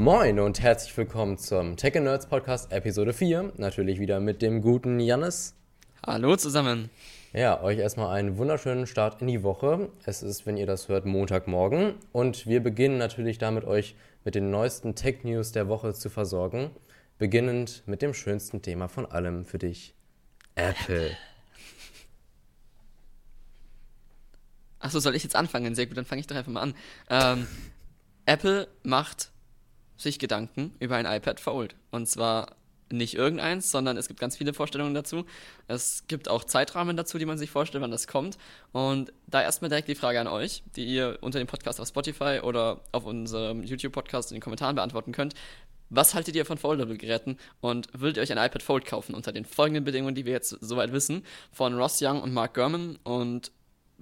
Moin und herzlich willkommen zum Tech Nerds Podcast Episode 4. Natürlich wieder mit dem guten Jannis. Hallo zusammen. Ja, euch erstmal einen wunderschönen Start in die Woche. Es ist, wenn ihr das hört, Montagmorgen und wir beginnen natürlich damit, euch mit den neuesten Tech News der Woche zu versorgen. Beginnend mit dem schönsten Thema von allem für dich: Apple. Achso, soll ich jetzt anfangen? Sehr gut, dann fange ich doch einfach mal an. Ähm, Apple macht sich Gedanken über ein iPad Fold. Und zwar nicht irgendeins, sondern es gibt ganz viele Vorstellungen dazu. Es gibt auch Zeitrahmen dazu, die man sich vorstellt, wann das kommt. Und da erstmal direkt die Frage an euch, die ihr unter dem Podcast auf Spotify oder auf unserem YouTube-Podcast in den Kommentaren beantworten könnt. Was haltet ihr von Foldable-Geräten und würdet ihr euch ein iPad Fold kaufen unter den folgenden Bedingungen, die wir jetzt soweit wissen, von Ross Young und Mark Gurman und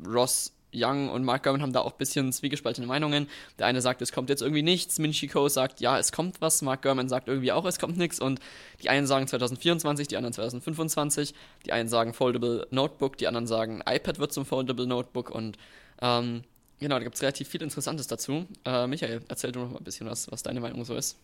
Ross Young und Mark Gurman haben da auch ein bisschen zwiegespaltene Meinungen. Der eine sagt, es kommt jetzt irgendwie nichts. Minchiko sagt, ja, es kommt was. Mark Gurman sagt irgendwie auch, es kommt nichts. Und die einen sagen 2024, die anderen 2025. Die einen sagen Foldable Notebook, die anderen sagen iPad wird zum Foldable Notebook. Und ähm, genau, da gibt es relativ viel Interessantes dazu. Äh, Michael, erzähl du noch mal ein bisschen was, was deine Meinung so ist.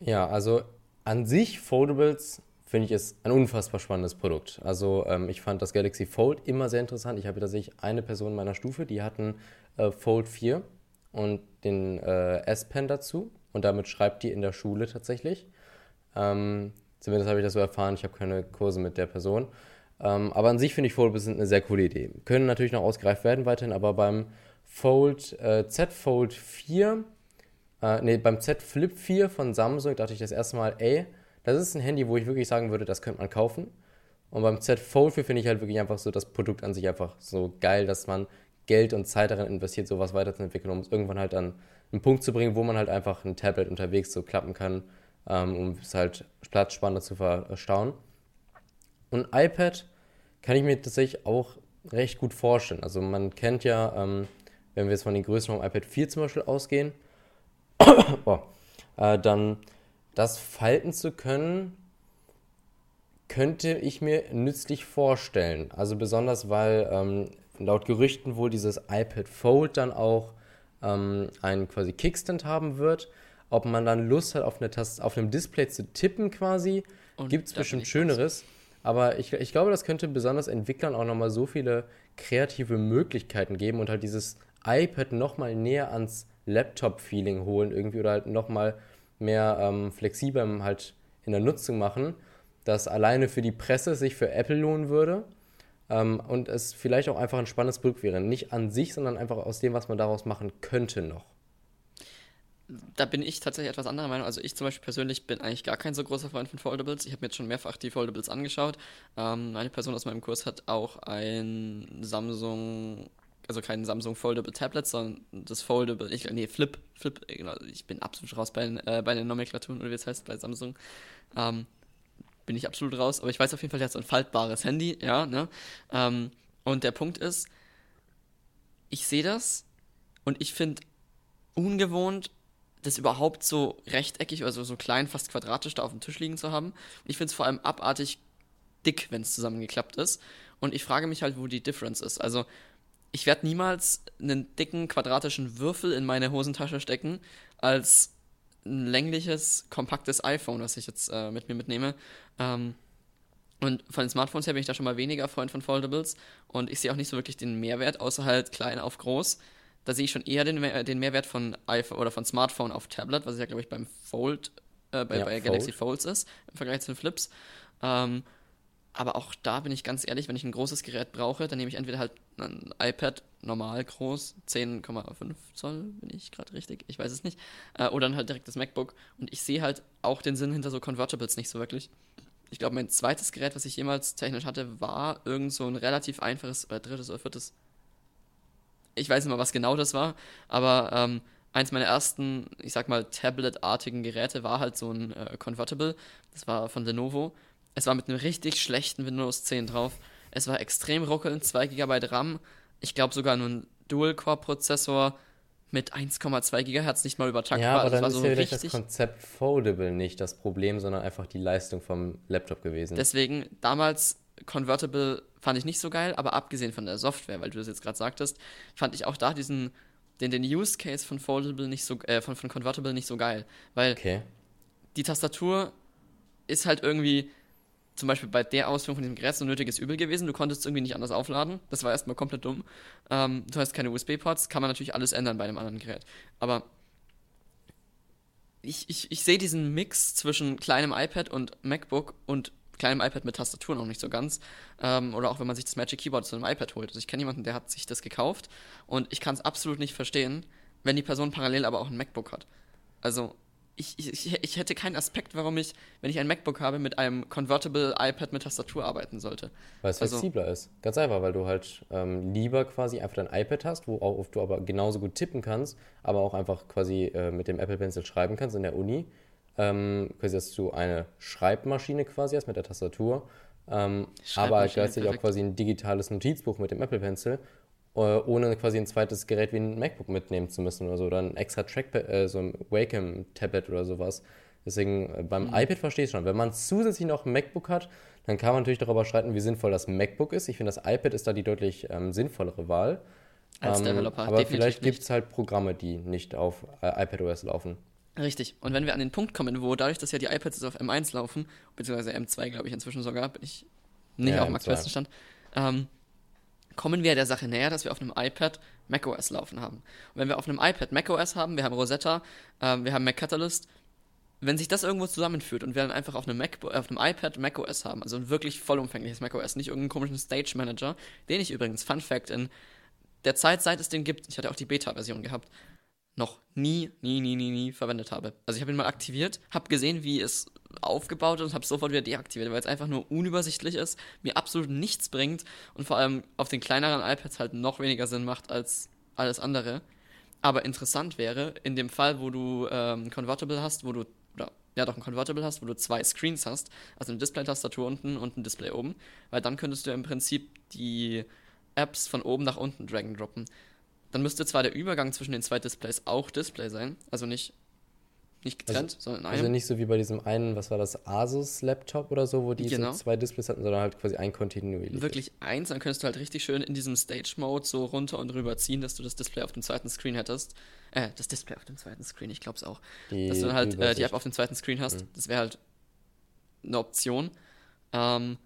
Ja, also an sich Foldables finde ich es ein unfassbar spannendes Produkt. Also ähm, ich fand das Galaxy Fold immer sehr interessant. Ich habe tatsächlich eine Person meiner Stufe, die hatten äh, Fold 4 und den äh, S-Pen dazu und damit schreibt die in der Schule tatsächlich. Ähm, zumindest habe ich das so erfahren. Ich habe keine Kurse mit der Person. Ähm, aber an sich finde ich Foldables sind eine sehr coole Idee. Können natürlich noch ausgereift werden weiterhin, aber beim Fold äh, Z Fold 4, äh, nee, beim Z Flip 4 von Samsung dachte ich das erste Mal, ey, das ist ein Handy, wo ich wirklich sagen würde, das könnte man kaufen. Und beim Z Fold 4 finde ich halt wirklich einfach so das Produkt an sich einfach so geil, dass man Geld und Zeit darin investiert, sowas weiterzuentwickeln, um es irgendwann halt an einen Punkt zu bringen, wo man halt einfach ein Tablet unterwegs so klappen kann, ähm, um es halt platzspannender zu verstauen. Und iPad kann ich mir tatsächlich auch recht gut vorstellen. Also man kennt ja, ähm, wenn wir jetzt von den Größen vom iPad 4 zum Beispiel ausgehen, oh, äh, dann das falten zu können, könnte ich mir nützlich vorstellen. Also besonders, weil ähm, laut Gerüchten wohl dieses iPad Fold dann auch ähm, einen quasi Kickstand haben wird. Ob man dann Lust hat, auf, eine Taste, auf einem Display zu tippen quasi, gibt es bestimmt Schöneres. Aber ich, ich glaube, das könnte besonders Entwicklern auch nochmal so viele kreative Möglichkeiten geben und halt dieses iPad nochmal näher ans Laptop-Feeling holen irgendwie oder halt nochmal mehr ähm, flexibel halt in der Nutzung machen, das alleine für die Presse sich für Apple lohnen würde ähm, und es vielleicht auch einfach ein spannendes Produkt wäre. Nicht an sich, sondern einfach aus dem, was man daraus machen könnte noch. Da bin ich tatsächlich etwas anderer Meinung. Also ich zum Beispiel persönlich bin eigentlich gar kein so großer Freund von Foldables. Ich habe mir jetzt schon mehrfach die Foldables angeschaut. Ähm, eine Person aus meinem Kurs hat auch ein Samsung also kein Samsung Foldable Tablet, sondern das Foldable, ich, nee, Flip, Flip, genau, ich bin absolut raus bei, äh, bei den Nomenklaturen, oder wie es heißt, bei Samsung. Ähm, bin ich absolut raus, aber ich weiß auf jeden Fall, der hat so ein faltbares Handy, ja, ne? Ähm, und der Punkt ist, ich sehe das und ich finde ungewohnt, das überhaupt so rechteckig, also so klein, fast quadratisch da auf dem Tisch liegen zu haben. Ich finde es vor allem abartig dick, wenn es zusammengeklappt ist. Und ich frage mich halt, wo die Difference ist. Also, ich werde niemals einen dicken quadratischen Würfel in meine Hosentasche stecken, als ein längliches, kompaktes iPhone, was ich jetzt äh, mit mir mitnehme. Ähm, und von den Smartphones her bin ich da schon mal weniger Freund von Foldables und ich sehe auch nicht so wirklich den Mehrwert, außer halt klein auf groß. Da sehe ich schon eher den, den Mehrwert von iPhone oder von Smartphone auf Tablet, was ja, glaube ich, beim Fold, äh, bei, ja, bei Fold. Galaxy Folds ist, im Vergleich zu den Flips. Ähm, aber auch da bin ich ganz ehrlich, wenn ich ein großes Gerät brauche, dann nehme ich entweder halt ein iPad normal groß, 10,5 Zoll, bin ich gerade richtig, ich weiß es nicht, äh, oder dann halt direkt das MacBook. Und ich sehe halt auch den Sinn hinter so Convertibles nicht so wirklich. Ich glaube, mein zweites Gerät, was ich jemals technisch hatte, war irgend so ein relativ einfaches, oder drittes oder viertes. Ich weiß nicht mal, was genau das war, aber ähm, eins meiner ersten, ich sag mal, Tablet-artigen Geräte war halt so ein äh, Convertible. Das war von Lenovo. Es war mit einem richtig schlechten Windows 10 drauf. Es war extrem ruckelnd, 2 GB RAM. Ich glaube sogar nur ein Dual-Core-Prozessor mit 1,2 GHz nicht mal übertaktbar. Ja, aber dann ist so ja das Konzept Foldable nicht das Problem, sondern einfach die Leistung vom Laptop gewesen. Deswegen, damals Convertible fand ich nicht so geil, aber abgesehen von der Software, weil du das jetzt gerade sagtest, fand ich auch da diesen den, den Use Case von Foldable nicht so, äh, von, von Convertible nicht so geil. Weil Okay. die Tastatur ist halt irgendwie, zum Beispiel bei der Ausführung von diesem Gerät so nötiges Übel gewesen. Du konntest es irgendwie nicht anders aufladen. Das war erstmal komplett dumm. Ähm, du hast keine USB-Ports, kann man natürlich alles ändern bei einem anderen Gerät. Aber ich, ich, ich sehe diesen Mix zwischen kleinem iPad und MacBook und kleinem iPad mit Tastatur noch nicht so ganz. Ähm, oder auch wenn man sich das Magic Keyboard zu einem iPad holt. Also ich kenne jemanden, der hat sich das gekauft und ich kann es absolut nicht verstehen, wenn die Person parallel aber auch ein MacBook hat. Also ich, ich, ich hätte keinen Aspekt, warum ich, wenn ich ein MacBook habe, mit einem Convertible iPad mit Tastatur arbeiten sollte. Weil es Also- flexibler ist. Ganz einfach, weil du halt ähm, lieber quasi einfach dein iPad hast, worauf du aber genauso gut tippen kannst, aber auch einfach quasi äh, mit dem Apple Pencil schreiben kannst in der Uni. Ähm, quasi, dass du eine Schreibmaschine quasi hast mit der Tastatur, ähm, aber gleichzeitig auch quasi ein digitales Notizbuch mit dem Apple Pencil, ohne quasi ein zweites Gerät wie ein MacBook mitnehmen zu müssen oder so, oder ein extra Trackpad, äh, so ein Wacom-Tablet oder sowas. Deswegen äh, beim Mhm. iPad verstehe ich schon. Wenn man zusätzlich noch ein MacBook hat, dann kann man natürlich darüber streiten, wie sinnvoll das MacBook ist. Ich finde, das iPad ist da die deutlich ähm, sinnvollere Wahl. Als Ähm, Developer. Aber vielleicht gibt es halt Programme, die nicht auf äh, iPadOS laufen. Richtig. Und wenn wir an den Punkt kommen, wo dadurch, dass ja die iPads jetzt auf M1 laufen, beziehungsweise M2, glaube ich, inzwischen sogar, bin ich nicht Ja, auf dem M2. aktuellsten Stand, ähm, kommen wir der Sache näher, dass wir auf einem iPad macOS laufen haben. Und wenn wir auf einem iPad macOS haben, wir haben Rosetta, ähm, wir haben Mac Catalyst, wenn sich das irgendwo zusammenführt und wir dann einfach auf einem, Mac, auf einem iPad macOS haben, also ein wirklich vollumfängliches macOS, nicht irgendeinen komischen Stage Manager, den ich übrigens, Fun Fact, in der Zeit, seit es den gibt, ich hatte auch die Beta-Version gehabt, noch nie, nie, nie, nie, nie verwendet habe. Also ich habe ihn mal aktiviert, habe gesehen, wie es aufgebaut und habe sofort wieder deaktiviert, weil es einfach nur unübersichtlich ist, mir absolut nichts bringt und vor allem auf den kleineren iPads halt noch weniger Sinn macht als alles andere. Aber interessant wäre, in dem Fall, wo du ähm, Convertible hast, wo du, oder ja doch ein Convertible hast, wo du zwei Screens hast, also eine Display-Tastatur unten und ein Display oben, weil dann könntest du im Prinzip die Apps von oben nach unten drag and droppen. Dann müsste zwar der Übergang zwischen den zwei Displays auch Display sein, also nicht, nicht getrennt, sondern in einem. Also nicht so wie bei diesem einen, was war das, Asus-Laptop oder so, wo die Genau. so zwei Displays hatten, sondern halt quasi ein kontinuierlich. wirklich eins, dann könntest du halt richtig schön in diesem Stage-Mode so runter und rüber ziehen, dass du das Display auf dem zweiten Screen hättest. Äh, das Display auf dem zweiten Screen, ich glaub's auch. Die dass du dann halt äh, die. App auf dem zweiten Screen hast. Das wäre halt eine Option. Ähm,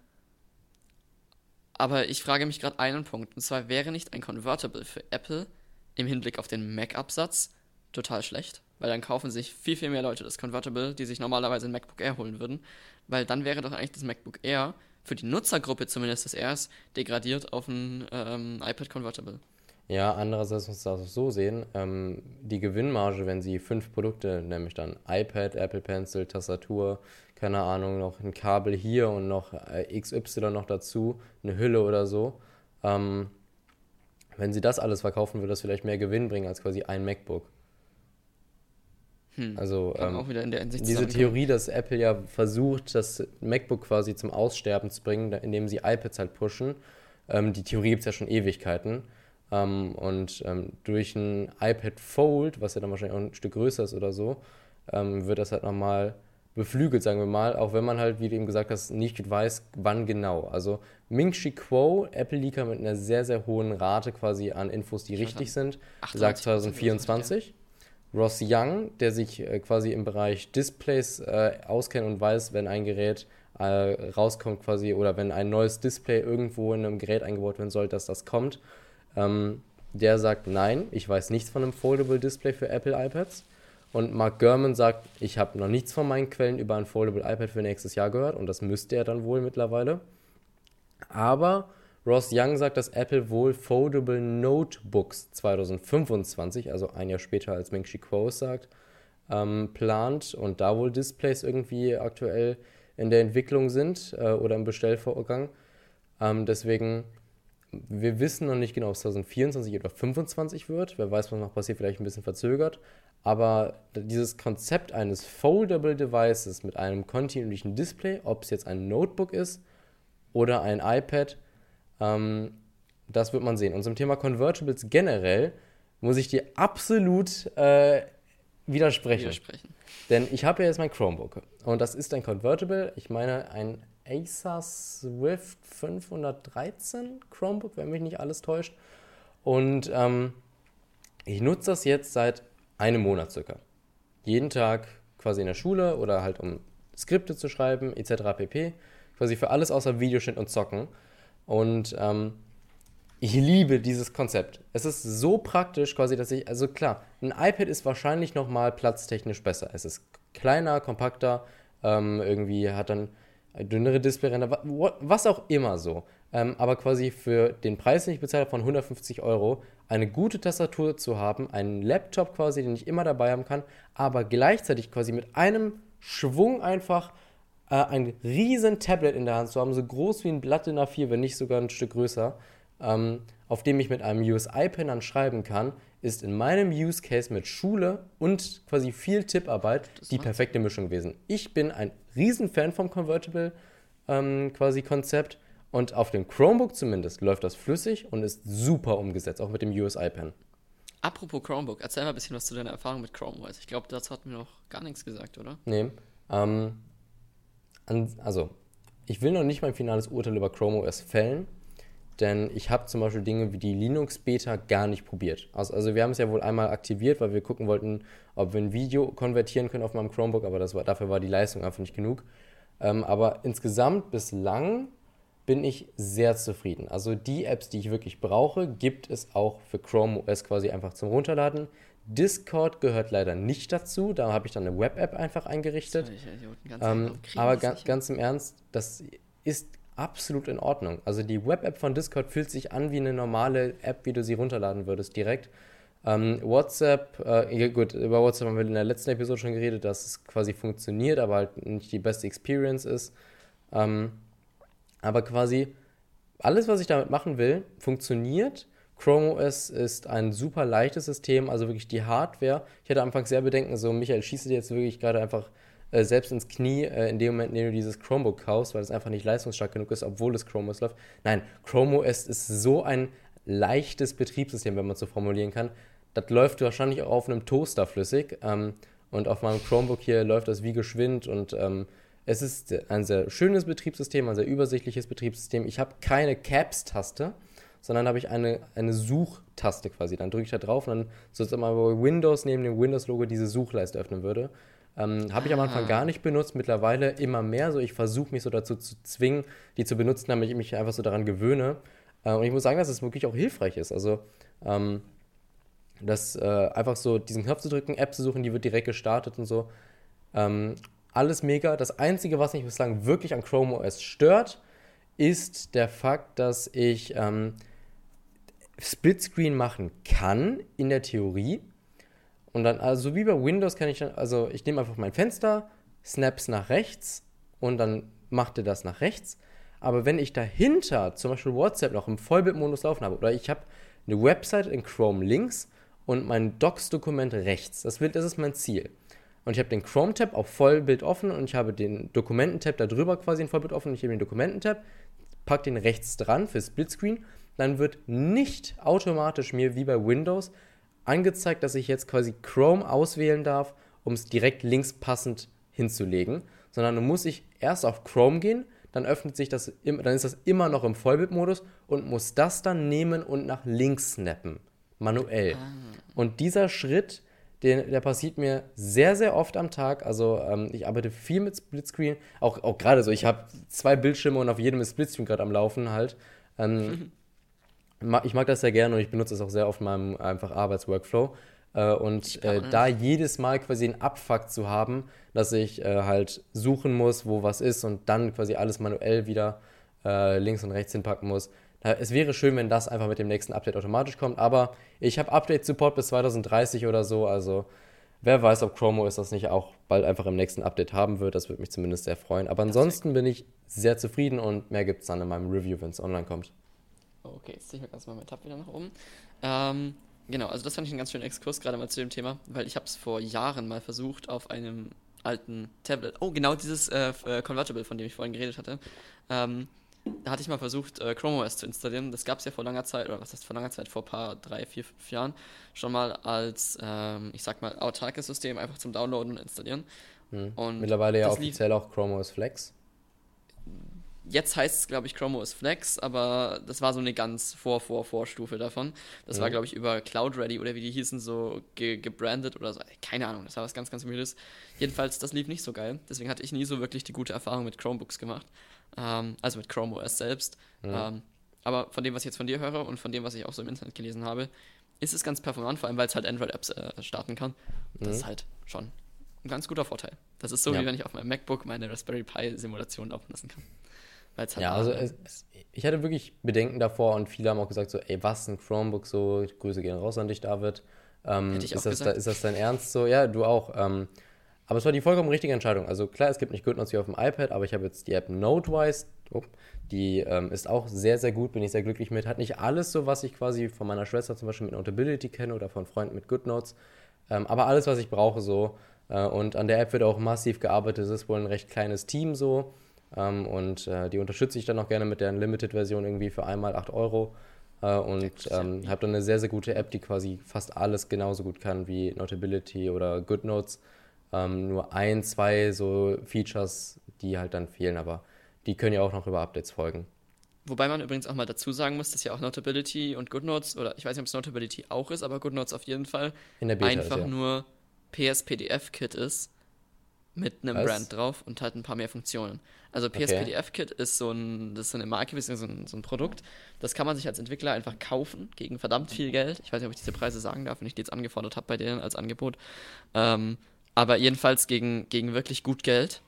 aber ich frage mich gerade einen Punkt. Und zwar wäre nicht ein Convertible für Apple im Hinblick auf den Mac-Absatz total schlecht? Weil dann kaufen sich viel, viel mehr Leute das Convertible, die sich normalerweise ein MacBook Air holen würden. Weil dann wäre doch eigentlich das MacBook Air für die Nutzergruppe zumindest des Airs degradiert auf ein ähm, iPad Convertible. Ja, andererseits muss man das auch so sehen, ähm, die Gewinnmarge, wenn sie fünf Produkte, nämlich dann iPad, Apple Pencil, Tastatur, keine Ahnung, noch ein Kabel hier und noch äh, XY noch dazu, eine Hülle oder so, ähm, wenn sie das alles verkaufen, würde das vielleicht mehr Gewinn bringen als quasi ein MacBook. Also Kann ähm, auch wieder in der diese. Theorie, dass Apple ja versucht, das MacBook quasi zum Aussterben zu bringen, indem sie iPads halt pushen, ähm, die Theorie gibt es ja schon Ewigkeiten. Ähm, und ähm, durch ein iPad Fold, was ja dann wahrscheinlich auch ein Stück größer ist oder so, ähm, wird das halt nochmal beflügelt, sagen wir mal, auch wenn man halt, wie du eben gesagt hast, nicht weiß, wann genau. Also Ming-Chi Kuo, Apple-Leaker mit einer sehr, sehr hohen Rate quasi an Infos, die richtig sind, 98% sagt oder so, 2024. Ross Young, der sich äh, quasi im Bereich Displays äh, auskennt und weiß, wenn ein Gerät äh, rauskommt quasi oder wenn ein neues Display irgendwo in einem Gerät eingebaut werden soll, dass das kommt. Ähm, der sagt, nein, ich weiß nichts von einem Foldable Display für Apple iPads. Und Mark Gurman sagt, ich habe noch nichts von meinen Quellen über ein Foldable iPad für nächstes Jahr gehört und das müsste er dann wohl mittlerweile. Aber Ross Young sagt, dass Apple wohl Foldable Notebooks 2025, also ein Jahr später als Ming-Chi Kuo es sagt, ähm, plant und da wohl Displays irgendwie aktuell in der Entwicklung sind äh, oder im Bestellvorgang. Ähm, deswegen, wir wissen noch nicht genau, ob es 2024 oder 2025 wird. Wer weiß, was noch passiert, vielleicht ein bisschen verzögert. Aber dieses Konzept eines Foldable Devices mit einem kontinuierlichen Display, ob es jetzt ein Notebook ist oder ein iPad, ähm, das wird man sehen. Und zum Thema Convertibles generell muss ich dir absolut äh, widersprechen. Widersprechen. Denn ich habe ja jetzt mein Chromebook und das ist ein Convertible. Ich meine ein Acer Swift 513 Chromebook, wenn mich nicht alles täuscht. Und ähm, ich nutze das jetzt seit einem Monat circa. Jeden Tag quasi in der Schule oder halt um Skripte zu schreiben, etc. pp. Quasi für alles außer Videoschnitt und Zocken. Und ähm, ich liebe dieses Konzept. Es ist so praktisch quasi, dass ich, also klar, ein iPad ist wahrscheinlich nochmal platztechnisch besser. Es ist kleiner, kompakter, ähm, irgendwie hat dann dünnere Displayränder, was auch immer so. Ähm, aber quasi für den Preis, den ich bezahle, von 150 Euro, eine gute Tastatur zu haben, einen Laptop quasi, den ich immer dabei haben kann, aber gleichzeitig quasi mit einem Schwung einfach äh, ein riesen Tablet in der Hand zu haben, so groß wie ein Blatt in A4, wenn nicht sogar ein Stück größer, ähm, auf dem ich mit einem USI-Pen dann schreiben kann, ist in meinem Use Case mit Schule und quasi viel Tipparbeit die perfekte Mischung gewesen. Ich bin ein Riesenfan vom Convertible ähm, quasi Konzept und auf dem Chromebook zumindest läuft das flüssig und ist super umgesetzt, auch mit dem USI-Pen. Apropos Chromebook, erzähl mal ein bisschen was zu deiner Erfahrung mit Chrome OS. Ich glaube, dazu hatten wir noch gar nichts gesagt, oder? Nee. Ähm, also, ich will noch nicht mein finales Urteil über Chrome OS fällen, denn ich habe zum Beispiel Dinge wie die Linux-Beta gar nicht probiert. Also, also wir haben es ja wohl einmal aktiviert, weil wir gucken wollten, ob wir ein Video konvertieren können auf meinem Chromebook, aber war, dafür war die Leistung einfach nicht genug. Ähm, aber insgesamt bislang bin ich sehr zufrieden. Also die Apps, die ich wirklich brauche, gibt es auch für Chrome OS quasi einfach zum Runterladen. Discord gehört leider nicht dazu, da habe ich dann eine Web-App einfach eingerichtet. Ähm, aber ga, ganz im Ernst, das ist absolut in Ordnung. Also die Web-App von Discord fühlt sich an wie eine normale App, wie du sie runterladen würdest direkt. Ähm, WhatsApp, äh, ja gut, über WhatsApp haben wir in der letzten Episode schon geredet, dass es quasi funktioniert, aber halt nicht die beste Experience ist. Ähm, aber quasi alles, was ich damit machen will, funktioniert. Chrome OS ist ein super leichtes System, also wirklich die Hardware. Ich hatte anfangs sehr Bedenken, so Michael, schießt dir jetzt wirklich gerade einfach äh, selbst ins Knie äh, in dem Moment, in dem du dieses Chromebook kaufst, weil es einfach nicht leistungsstark genug ist, obwohl es Chrome OS läuft. Nein, Chrome OS ist so ein leichtes Betriebssystem, wenn man so formulieren kann. Das läuft wahrscheinlich auch auf einem Toaster flüssig. Ähm, und auf meinem Chromebook hier läuft das wie geschwind und ähm, es ist ein sehr schönes Betriebssystem, ein sehr übersichtliches Betriebssystem. Ich habe keine Caps-Taste, sondern habe ich eine, eine Suchtaste quasi. Dann drücke ich da drauf und dann sozusagen mal bei Windows neben dem Windows-Logo diese Suchleiste öffnen würde. Ähm, habe ich am Anfang ah. gar nicht benutzt, mittlerweile immer mehr so. Ich versuche mich so dazu zu zwingen, die zu benutzen, damit ich mich einfach so daran gewöhne. Äh, und ich muss sagen, dass es wirklich auch hilfreich ist. Also, ähm, das äh, einfach so diesen Knopf zu drücken, App zu suchen, die wird direkt gestartet und so. Ähm, alles mega. Das Einzige, was mich bislang wirklich an Chrome OS stört, ist der Fakt, dass ich ähm, Splitscreen machen kann in der Theorie. Und dann, also wie bei Windows kann ich dann, also ich nehme einfach mein Fenster, snaps nach rechts und dann macht er das nach rechts. Aber wenn ich dahinter zum Beispiel WhatsApp noch im Vollbildmodus laufen habe oder ich habe eine Website in Chrome links und mein Docs-Dokument rechts, das, will, das ist mein Ziel und ich habe den Chrome-Tab auf Vollbild offen und ich habe den Dokumenten-Tab darüber quasi in Vollbild offen. Ich habe den Dokumenten-Tab, packe den rechts dran für Splitscreen. Dann wird nicht automatisch mir wie bei Windows angezeigt, dass ich jetzt quasi Chrome auswählen darf, um es direkt links passend hinzulegen, sondern dann muss ich erst auf Chrome gehen, dann öffnet sich das, dann ist das immer noch im Vollbildmodus und muss das dann nehmen und nach links snappen, manuell. Ah. Und dieser Schritt den, der passiert mir sehr, sehr oft am Tag. Also ähm, ich arbeite viel mit Splitscreen. Auch, auch gerade so, ich habe zwei Bildschirme und auf jedem ist Splitscreen gerade am Laufen halt. Ähm, ich mag das sehr gerne und ich benutze es auch sehr oft in meinem einfach Arbeitsworkflow. Äh, und äh, da jedes Mal quasi einen Abfuck zu haben, dass ich äh, halt suchen muss, wo was ist und dann quasi alles manuell wieder äh, links und rechts hinpacken muss, es wäre schön, wenn das einfach mit dem nächsten Update automatisch kommt, aber ich habe Update-Support bis 2030 oder so, also wer weiß, ob Chrome OS das nicht auch bald einfach im nächsten Update haben wird, das würde mich zumindest sehr freuen. Aber ansonsten bin ich sehr zufrieden und mehr gibt es dann in meinem Review, wenn es online kommt. Okay, jetzt ziehe ich mir ganz mal meinen Tab wieder nach oben. Ähm, genau, also das fand ich einen ganz schönen Exkurs gerade mal zu dem Thema, weil ich habe es vor Jahren mal versucht auf einem alten Tablet. Oh, genau dieses äh, äh Convertible, von dem ich vorhin geredet hatte. Ähm, da hatte ich mal versucht, äh, Chrome OS zu installieren. Das gab es ja vor langer Zeit, oder was heißt vor langer Zeit, vor ein paar, drei, vier, fünf Jahren, schon mal als, ähm, ich sag mal, autarkes System einfach zum Downloaden und installieren. Hm. Und Mittlerweile ja offiziell auch Chrome OS Flex. Jetzt heißt es, glaube ich, Chrome OS Flex, aber das war so eine ganz Vor-Vor-Vorstufe davon. Das mhm. war, glaube ich, über Cloud Ready oder wie die hießen, so ge gebrandet oder so. Keine Ahnung, das war was ganz, ganz Wildes. Jedenfalls, das lief nicht so geil. Deswegen hatte ich nie so wirklich die gute Erfahrung mit Chromebooks gemacht. Ähm, also mit Chrome OS selbst. Mhm. Ähm, aber von dem, was ich jetzt von dir höre und von dem, was ich auch so im Internet gelesen habe, ist es ganz performant, vor allem weil es halt Android-Apps äh, starten kann. Das mhm. ist halt schon ein ganz guter Vorteil. Das ist so, ja. wie wenn ich auf meinem MacBook meine Raspberry Pi-Simulation laufen lassen kann. Halt ja, also es, ich hatte wirklich Bedenken davor und viele haben auch gesagt so, ey, was, ein Chromebook so, Grüße gehen raus an dich, David. Ähm, Hätte ich ist, auch das, da, ist das dein Ernst so? Ja, du auch. Ähm, aber es war die vollkommen richtige Entscheidung. Also klar, es gibt nicht GoodNotes wie auf dem iPad, aber ich habe jetzt die App NoteWise. Oh, die ähm, ist auch sehr, sehr gut, bin ich sehr glücklich mit. Hat nicht alles so, was ich quasi von meiner Schwester zum Beispiel mit Notability kenne oder von Freunden mit GoodNotes. Ähm, aber alles, was ich brauche so. Äh, und an der App wird auch massiv gearbeitet. Es ist wohl ein recht kleines Team so. Ähm, und äh, die unterstütze ich dann auch gerne mit der Unlimited-Version irgendwie für einmal 8 Euro. Äh, und ähm, habe dann eine sehr, sehr gute App, die quasi fast alles genauso gut kann wie Notability oder GoodNotes. Ähm, nur ein, zwei so Features, die halt dann fehlen, aber die können ja auch noch über Updates folgen. Wobei man übrigens auch mal dazu sagen muss, dass ja auch Notability und GoodNotes, oder ich weiß nicht, ob es Notability auch ist, aber GoodNotes auf jeden Fall einfach ist, ja. nur PS-PDF-Kit ist mit einem Was? Brand drauf und halt ein paar mehr Funktionen. Also PSPDF-Kit okay. ist so ein, das ist so eine Marke, so ein, so ein Produkt. Das kann man sich als Entwickler einfach kaufen gegen verdammt viel Geld. Ich weiß nicht, ob ich diese Preise sagen darf, wenn ich die jetzt angefordert habe bei denen als Angebot. Ähm, aber jedenfalls gegen, gegen wirklich gut Geld.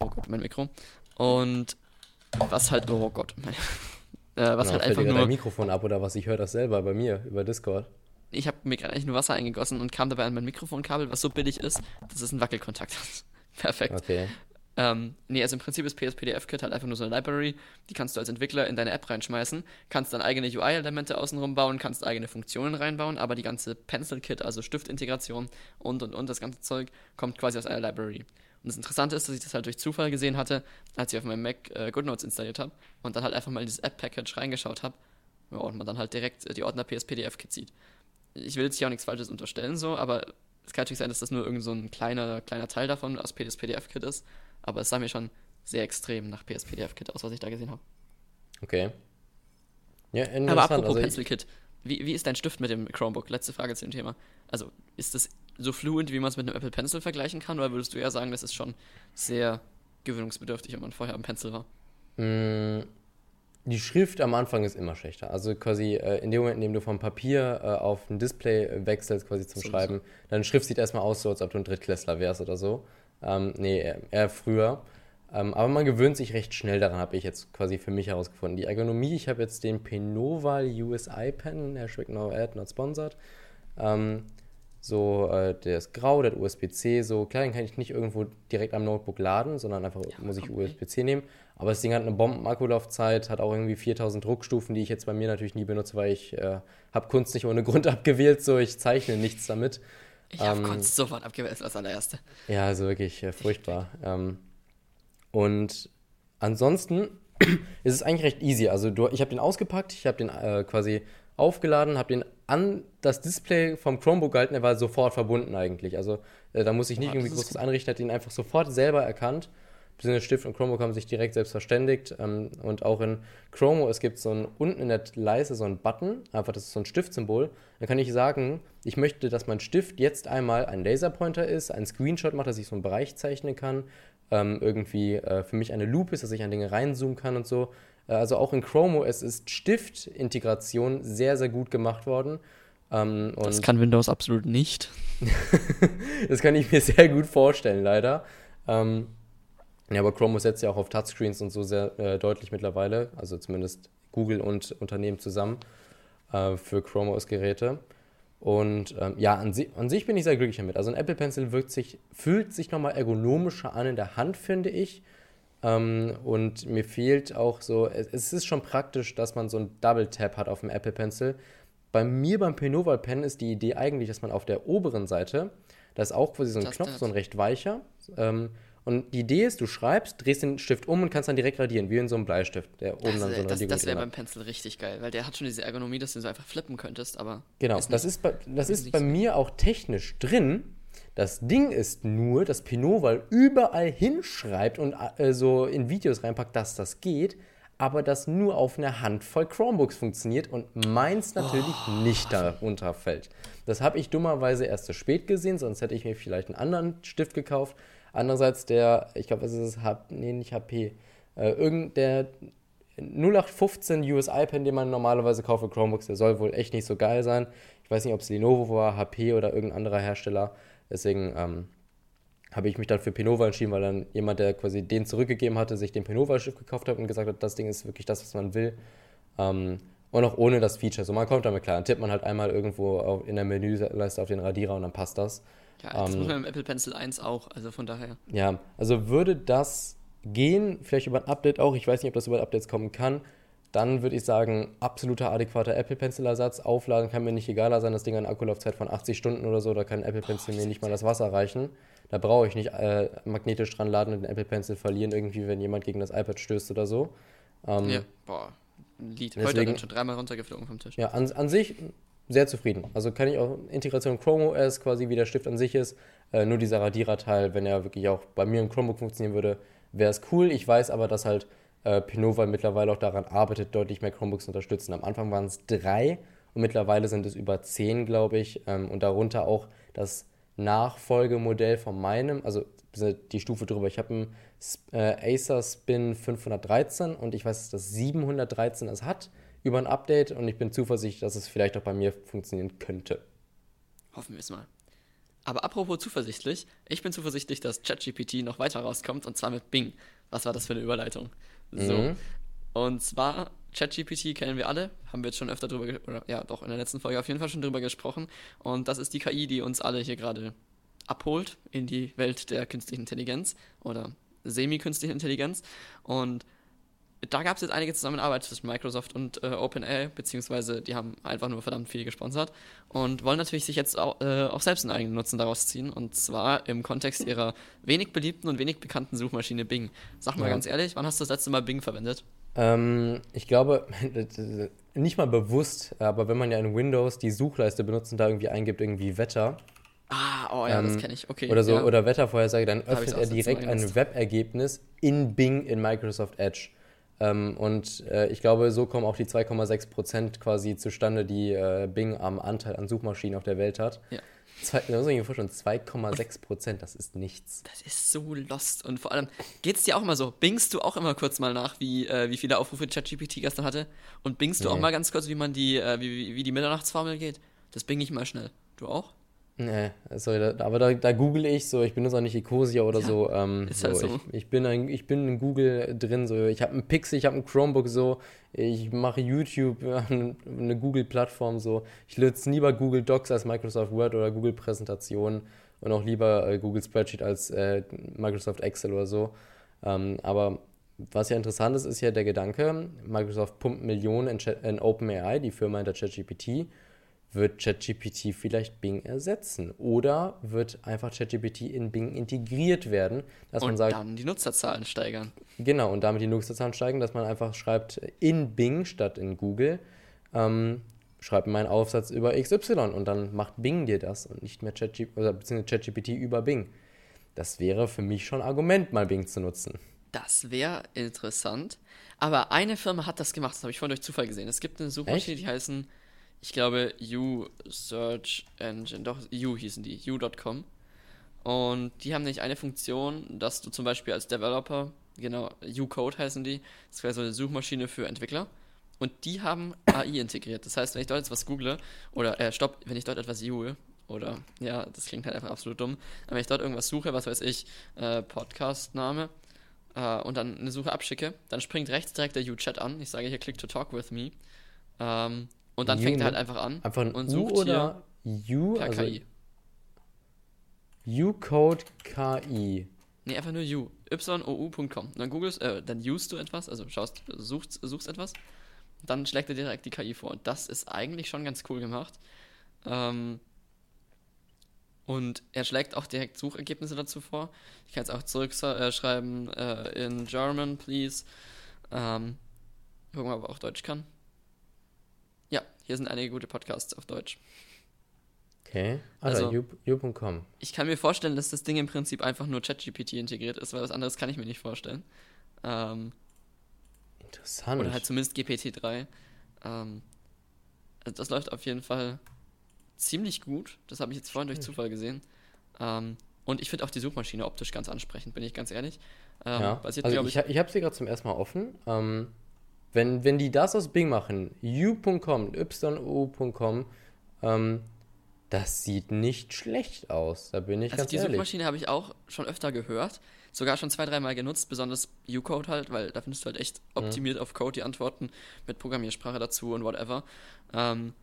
Oh Gott, mein Mikro. Und was halt, oh Gott, mein, äh, was genau, halt einfach nur. dein Mikrofon ab oder was? Ich höre das selber bei mir über Discord ich habe mir gerade eigentlich nur Wasser eingegossen und kam dabei an mein Mikrofonkabel, was so billig ist, dass es einen Wackelkontakt hat. Perfekt. Okay. Ähm, nee, also im Prinzip ist PSPDF-Kit halt einfach nur so eine Library, die kannst du als Entwickler in deine App reinschmeißen, kannst dann eigene UI-Elemente außenrum bauen, kannst eigene Funktionen reinbauen, aber die ganze Pencil-Kit, also Stiftintegration und und und das ganze Zeug, kommt quasi aus einer Library. Und das Interessante ist, dass ich das halt durch Zufall gesehen hatte, als ich auf meinem Mac äh, GoodNotes installiert habe und dann halt einfach mal in dieses App-Package reingeschaut habe ja, und man dann halt direkt äh, die Ordner PSPDF-Kit sieht ich will jetzt hier auch nichts Falsches unterstellen, so, aber es kann natürlich sein, dass das nur irgend so ein kleiner, kleiner Teil davon aus PSPDF-Kit ist. Aber es sah mir schon sehr extrem nach PSPDF-Kit aus, was ich da gesehen habe. Okay. Ja, aber apropos also Pencil-Kit, wie, wie ist dein Stift mit dem Chromebook? Letzte Frage zu dem Thema. Also, ist das so fluent, wie man es mit einem Apple Pencil vergleichen kann, oder würdest du eher sagen, das ist schon sehr gewöhnungsbedürftig, wenn man vorher am Pencil war? Die Schrift am Anfang ist immer schlechter. Also quasi äh, in dem Moment, in dem du vom Papier äh, auf ein Display wechselst, quasi zum so Schreiben, so. deine Schrift sieht erstmal aus, so als ob du ein Drittklässler wärst oder so. Ähm, nee, eher, eher früher. Ähm, aber man gewöhnt sich recht schnell daran, habe ich jetzt quasi für mich herausgefunden. Die Ergonomie, ich habe jetzt den Penoval USI Pen, Hashtag no ad, not sponsored. Ähm, so, äh, der ist grau, der hat USB-C, so klar, den kann ich nicht irgendwo direkt am Notebook laden, sondern einfach ja, muss ich okay. USB-C nehmen. Aber das Ding hat eine Bomben-Akkulaufzeit, hat auch irgendwie 4000 Druckstufen, die ich jetzt bei mir natürlich nie benutze, weil ich äh, habe Kunst nicht ohne Grund abgewählt, so ich zeichne nichts damit. Ich habe ähm, Kunst sofort abgewählt als allererste. Ja, also wirklich äh, furchtbar. Ähm, und ansonsten ist es eigentlich recht easy. Also du, ich habe den ausgepackt, ich habe den äh, quasi aufgeladen, habe den an das Display vom Chromebook gehalten, er war sofort verbunden eigentlich. Also äh, da muss ich nicht oh, irgendwie großes einrichten, hat ihn einfach sofort selber erkannt. Beziehungsweise Stift und Chromebook haben sich direkt selbst verständigt. Ähm, und auch in Chromo, es gibt so ein, unten in der Leiste so ein Button, einfach das ist so ein Stiftsymbol. Dann kann ich sagen, ich möchte, dass mein Stift jetzt einmal ein Laserpointer ist, ein Screenshot macht, dass ich so einen Bereich zeichnen kann, ähm, irgendwie äh, für mich eine Loop ist, dass ich an Dinge reinzoomen kann und so. Äh, also auch in Chromo, es ist Stiftintegration sehr, sehr gut gemacht worden. Ähm, das kann Windows absolut nicht. das kann ich mir sehr gut vorstellen, leider. Ähm, ja, aber Chrome setzt ja auch auf Touchscreens und so sehr äh, deutlich mittlerweile, also zumindest Google und Unternehmen zusammen äh, für Chrome OS-Geräte. Und ähm, ja, an, si an, sich bin ich sehr glücklich damit. Also ein Apple Pencil wirkt sich, fühlt sich nochmal ergonomischer an in der Hand, finde ich. Ähm, und mir fehlt auch so, es, es, ist schon praktisch, dass man so ein Double Tap hat auf dem Apple Pencil. Bei mir beim Penoval Pen ist die Idee eigentlich, dass man auf der oberen Seite, da ist auch quasi so ein das Knopf, so ein recht weicher. Ähm, und die Idee ist, du schreibst, drehst den Stift um und kannst dann direkt radieren, wie in so einem Bleistift, der oben das, dann so ein Das, das wäre beim Pencil richtig geil, weil der hat schon diese Ergonomie, dass du so einfach flippen könntest, aber. Genau, ist das, ist bei, das ist bei mir auch technisch drin, Das Ding ist nur, dass Pinoval überall hinschreibt und äh, so in Videos reinpackt, dass das geht, aber das nur auf einer Handvoll Chromebooks funktioniert und meins natürlich oh. nicht darunter fällt. Das habe ich dummerweise erst zu spät gesehen, sonst hätte ich mir vielleicht einen anderen Stift gekauft. Andererseits der, ich glaube, es ist, nee, nicht HP, äh, irgend der 0815 US-Pen, den man normalerweise kauft für Chromebooks, der soll wohl echt nicht so geil sein. Ich weiß nicht, ob es Lenovo war, HP oder irgendein anderer Hersteller. Deswegen ähm, habe ich mich dann für Pinova entschieden, weil dann jemand, der quasi den zurückgegeben hatte, sich den Pinova-Stift gekauft hat und gesagt hat, das Ding ist wirklich das, was man will. Ähm, und auch ohne das Feature. So, man kommt damit klar. Dann tippt man halt einmal irgendwo in der Menüleiste auf den Radierer und dann passt das. Ja, das ähm, muss man im Apple Pencil 1 auch, also von daher. Ja, also würde das gehen, vielleicht über ein Update auch, ich weiß nicht, ob das über Updates kommen kann, dann würde ich sagen, absoluter adäquater Apple Pencil Ersatz. Aufladen kann mir nicht egaler sein, das Ding hat eine Akkulaufzeit von 80 Stunden oder so, da kann Apple Pencil Boah, mir nicht mal das Wasser reichen. Da brauche ich nicht äh, magnetisch dran laden und den Apple Pencil verlieren, irgendwie, wenn jemand gegen das iPad stößt oder so. Ähm, ja, boah, ein Lied. Deswegen, Heute dann schon dreimal runtergeflogen vom Tisch. Ja, an, an sich sehr zufrieden. Also kann ich auch Integration Chrome OS, quasi wie der Stift an sich ist, äh, nur dieser Radierer-Teil, wenn er wirklich auch bei mir im Chromebook funktionieren würde, wäre es cool. Ich weiß aber, dass halt äh, Pinova mittlerweile auch daran arbeitet, deutlich mehr Chromebooks zu unterstützen. Am Anfang waren es drei und mittlerweile sind es über zehn, glaube ich. Ähm, und darunter auch das Nachfolgemodell von meinem, also die Stufe drüber. Ich habe ein äh, Acer Spin 513 und ich weiß, dass 713 es hat über ein Update und ich bin zuversichtlich, dass es vielleicht auch bei mir funktionieren könnte. Hoffen wir es mal. Aber apropos zuversichtlich, ich bin zuversichtlich, dass ChatGPT noch weiter rauskommt und zwar mit Bing. Was war das für eine Überleitung? So. Mhm. Und zwar, ChatGPT kennen wir alle, haben wir jetzt schon öfter drüber, oder ja, doch in der letzten Folge auf jeden Fall schon drüber gesprochen. Und das ist die KI, die uns alle hier gerade abholt in die Welt der künstlichen Intelligenz oder semi-künstlichen Intelligenz. Und da gab es jetzt einige Zusammenarbeit zwischen Microsoft und äh, OpenAI, beziehungsweise die haben einfach nur verdammt viel gesponsert und wollen natürlich sich jetzt auch, äh, auch selbst einen eigenen Nutzen daraus ziehen und zwar im Kontext ihrer wenig beliebten und wenig bekannten Suchmaschine Bing. Sag mal ja. ganz ehrlich, wann hast du das letzte Mal Bing verwendet? Ähm, ich glaube, nicht mal bewusst, aber wenn man ja in Windows die Suchleiste benutzt und da irgendwie eingibt, irgendwie Wetter. Ah, oh ja, ähm, das kenne ich, okay. Oder so, ja. oder Wettervorhersage, dann öffnet er direkt ein Webergebnis in Bing in Microsoft Edge. Ähm, und äh, ich glaube, so kommen auch die 2,6 Prozent quasi zustande, die äh, Bing am Anteil an Suchmaschinen auf der Welt hat. Ja. Zwei, da muss man sich vorstellen, 2,6 Prozent, das ist nichts. Das ist so lost. Und vor allem, geht es dir auch immer so? Bingst du auch immer kurz mal nach, wie, äh, wie viele Aufrufe ChatGPT gestern hatte? Und bingst nee. du auch mal ganz kurz, wie man die, äh, wie, wie die Mitternachtsformel geht? Das bing ich mal schnell. Du auch? Nee, sorry, da, aber da, da google ich so, ich benutze auch nicht Ecosia oder ja, so. Ähm, ist halt so. Ich, ich, bin ein, ich bin in Google drin, so ich habe ein Pixel, ich habe ein Chromebook so, ich mache YouTube, eine Google-Plattform so. Ich nutze lieber Google Docs als Microsoft Word oder Google Präsentationen und auch lieber äh, Google Spreadsheet als äh, Microsoft Excel oder so. Ähm, aber was ja interessant ist, ist ja der Gedanke, Microsoft pumpt Millionen in, in OpenAI, die Firma hinter ChatGPT wird ChatGPT vielleicht Bing ersetzen? Oder wird einfach ChatGPT in Bing integriert werden, dass und man sagt. dann die Nutzerzahlen steigern. Genau, und damit die Nutzerzahlen steigen, dass man einfach schreibt in Bing statt in Google, ähm, schreib meinen Aufsatz über XY und dann macht Bing dir das und nicht mehr ChatGPT oder beziehungsweise ChatGPT über Bing. Das wäre für mich schon ein Argument, mal Bing zu nutzen. Das wäre interessant. Aber eine Firma hat das gemacht, das habe ich vorhin durch Zufall gesehen. Es gibt eine Suchmaschine, die heißen ich glaube, U Search Engine, doch, U hießen die, U.com. Und die haben nämlich eine Funktion, dass du zum Beispiel als Developer, genau, U-Code heißen die, das wäre so eine Suchmaschine für Entwickler. Und die haben AI integriert. Das heißt, wenn ich dort jetzt was google, oder, äh, stopp, wenn ich dort etwas suche, oder, ja, das klingt halt einfach absolut dumm, aber wenn ich dort irgendwas suche, was weiß ich, äh, Podcast-Name, äh, und dann eine Suche abschicke, dann springt rechts direkt der U-Chat an. Ich sage hier, click to talk with me. Ähm, und dann U fängt er halt einfach an einfach ein und sucht U oder U, per also KI. U-Code KI. Nee, einfach nur U. YOU.com. Dann googelst, äh, dann usest du etwas, also schaust, suchst, suchst etwas, dann schlägt er direkt die KI vor. Und das ist eigentlich schon ganz cool gemacht. Ähm, und er schlägt auch direkt Suchergebnisse dazu vor. Ich kann jetzt auch zurückschreiben äh, äh, in German, please. Ähm, gucken wir, ob er auch Deutsch kann. Hier sind einige gute Podcasts auf Deutsch. Okay. Also, Also- you.com. Ich kann mir vorstellen, dass das Ding im Prinzip einfach nur ChatGPT integriert ist, weil was anderes kann ich mir nicht vorstellen. Ähm, Interessant. oder halt zumindest GPT-3. Ähm, also das läuft auf jeden Fall ziemlich gut. Das habe ich jetzt vorhin durch Zufall gesehen. Ähm, und ich finde auch die Suchmaschine optisch ganz ansprechend, bin ich ganz ehrlich. Ähm, ja. Also ich, ich, ich habe sie gerade zum ersten Mal offen. Ähm, wenn, wenn die das aus Bing machen, u.com, yo.com, ähm, das sieht nicht schlecht aus. Da bin ich Also ganz die ehrlich. Suchmaschine habe ich auch schon öfter gehört, sogar schon zwei, dreimal genutzt, besonders U-Code halt, weil da findest du halt echt Mhm. optimiert auf Code die Antworten mit Programmiersprache dazu und whatever. Ähm,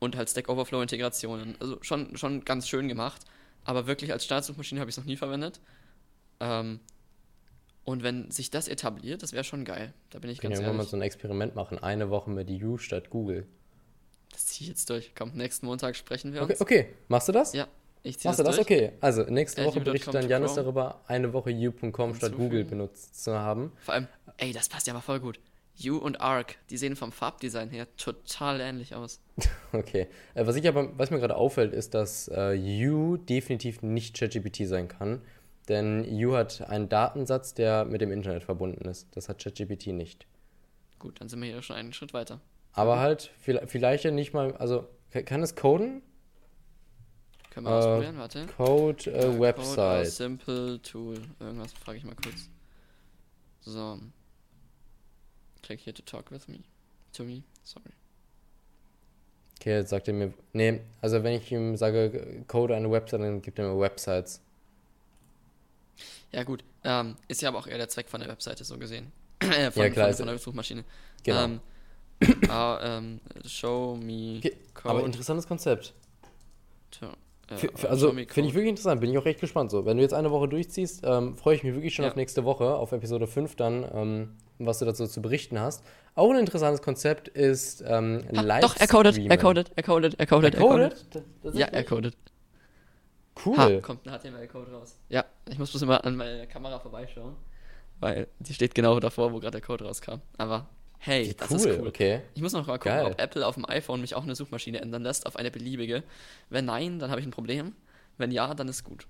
und halt Stack Overflow-Integrationen. Also schon, schon ganz schön gemacht, aber wirklich als Startsuchmaschine habe ich es noch nie verwendet. Ähm, und wenn sich das etabliert, das wäre schon geil. Da bin ich Ich kann ja ganz irgendwann mal ehrlich. so ein Experiment machen. Eine Woche mit U statt Google. Das ziehe ich jetzt durch. Komm, nächsten Montag sprechen wir Okay, uns. okay. Machst du das? Ja, ich ziehe Machst du das das? durch. Okay. Also, nächste Woche berichtet dann Janis darüber, eine Woche u.com statt Google benutzt zu haben. Vor allem, ey, das passt ja mal voll gut. U und Arc, die sehen vom Farbdesign her total ähnlich aus. Okay. Äh, was ich aber, was mir gerade auffällt, ist, dass äh, U definitiv nicht ChatGPT sein kann. Denn U hat einen Datensatz, der mit dem Internet verbunden ist. Das hat ChatGPT nicht. Gut, dann sind wir hier schon einen Schritt weiter. Aber halt, vi- vielleicht ja nicht mal, also, ka- kann es coden? Können wir Äh, ausprobieren, warte. Code äh, Code Website. Simple Tool. Irgendwas frage ich mal kurz. So. Click here to talk with me. To me. Sorry. Okay, jetzt sagt er mir, nee, also wenn ich ihm sage, code eine Website, dann gibt er mir Websites. Ja, gut. Ähm, ist ja aber auch eher der Zweck von der Webseite so gesehen. äh, von, Ja, klar, Von, ist- von der Suchmaschine. Genau. Ähm, ah, ähm, show me Okay, aber interessantes Konzept. to, äh, F- f- show Also finde ich wirklich interessant, bin ich auch recht gespannt. So, wenn du jetzt eine Woche durchziehst, ähm, freue ich mich wirklich schon Ja. auf nächste Woche, auf Episode 5 dann, ähm, was du dazu zu berichten hast. Auch ein interessantes Konzept ist ähm, Ha, doch, er codet, er codet, er codet, er codet, Er codet. Ja, er codet. Cool. Ha, kommt ein HTML-Code raus. Ja, ich muss bloß immer an meine Kamera vorbeischauen, weil die steht genau davor, wo gerade der Code rauskam. Aber hey, Wie das cool, ist cool. okay. Ich muss noch mal gucken, Geil. ob Apple auf dem iPhone mich auch eine Suchmaschine ändern lässt, auf eine beliebige. Wenn nein, dann habe ich ein Problem. Wenn ja, dann ist gut.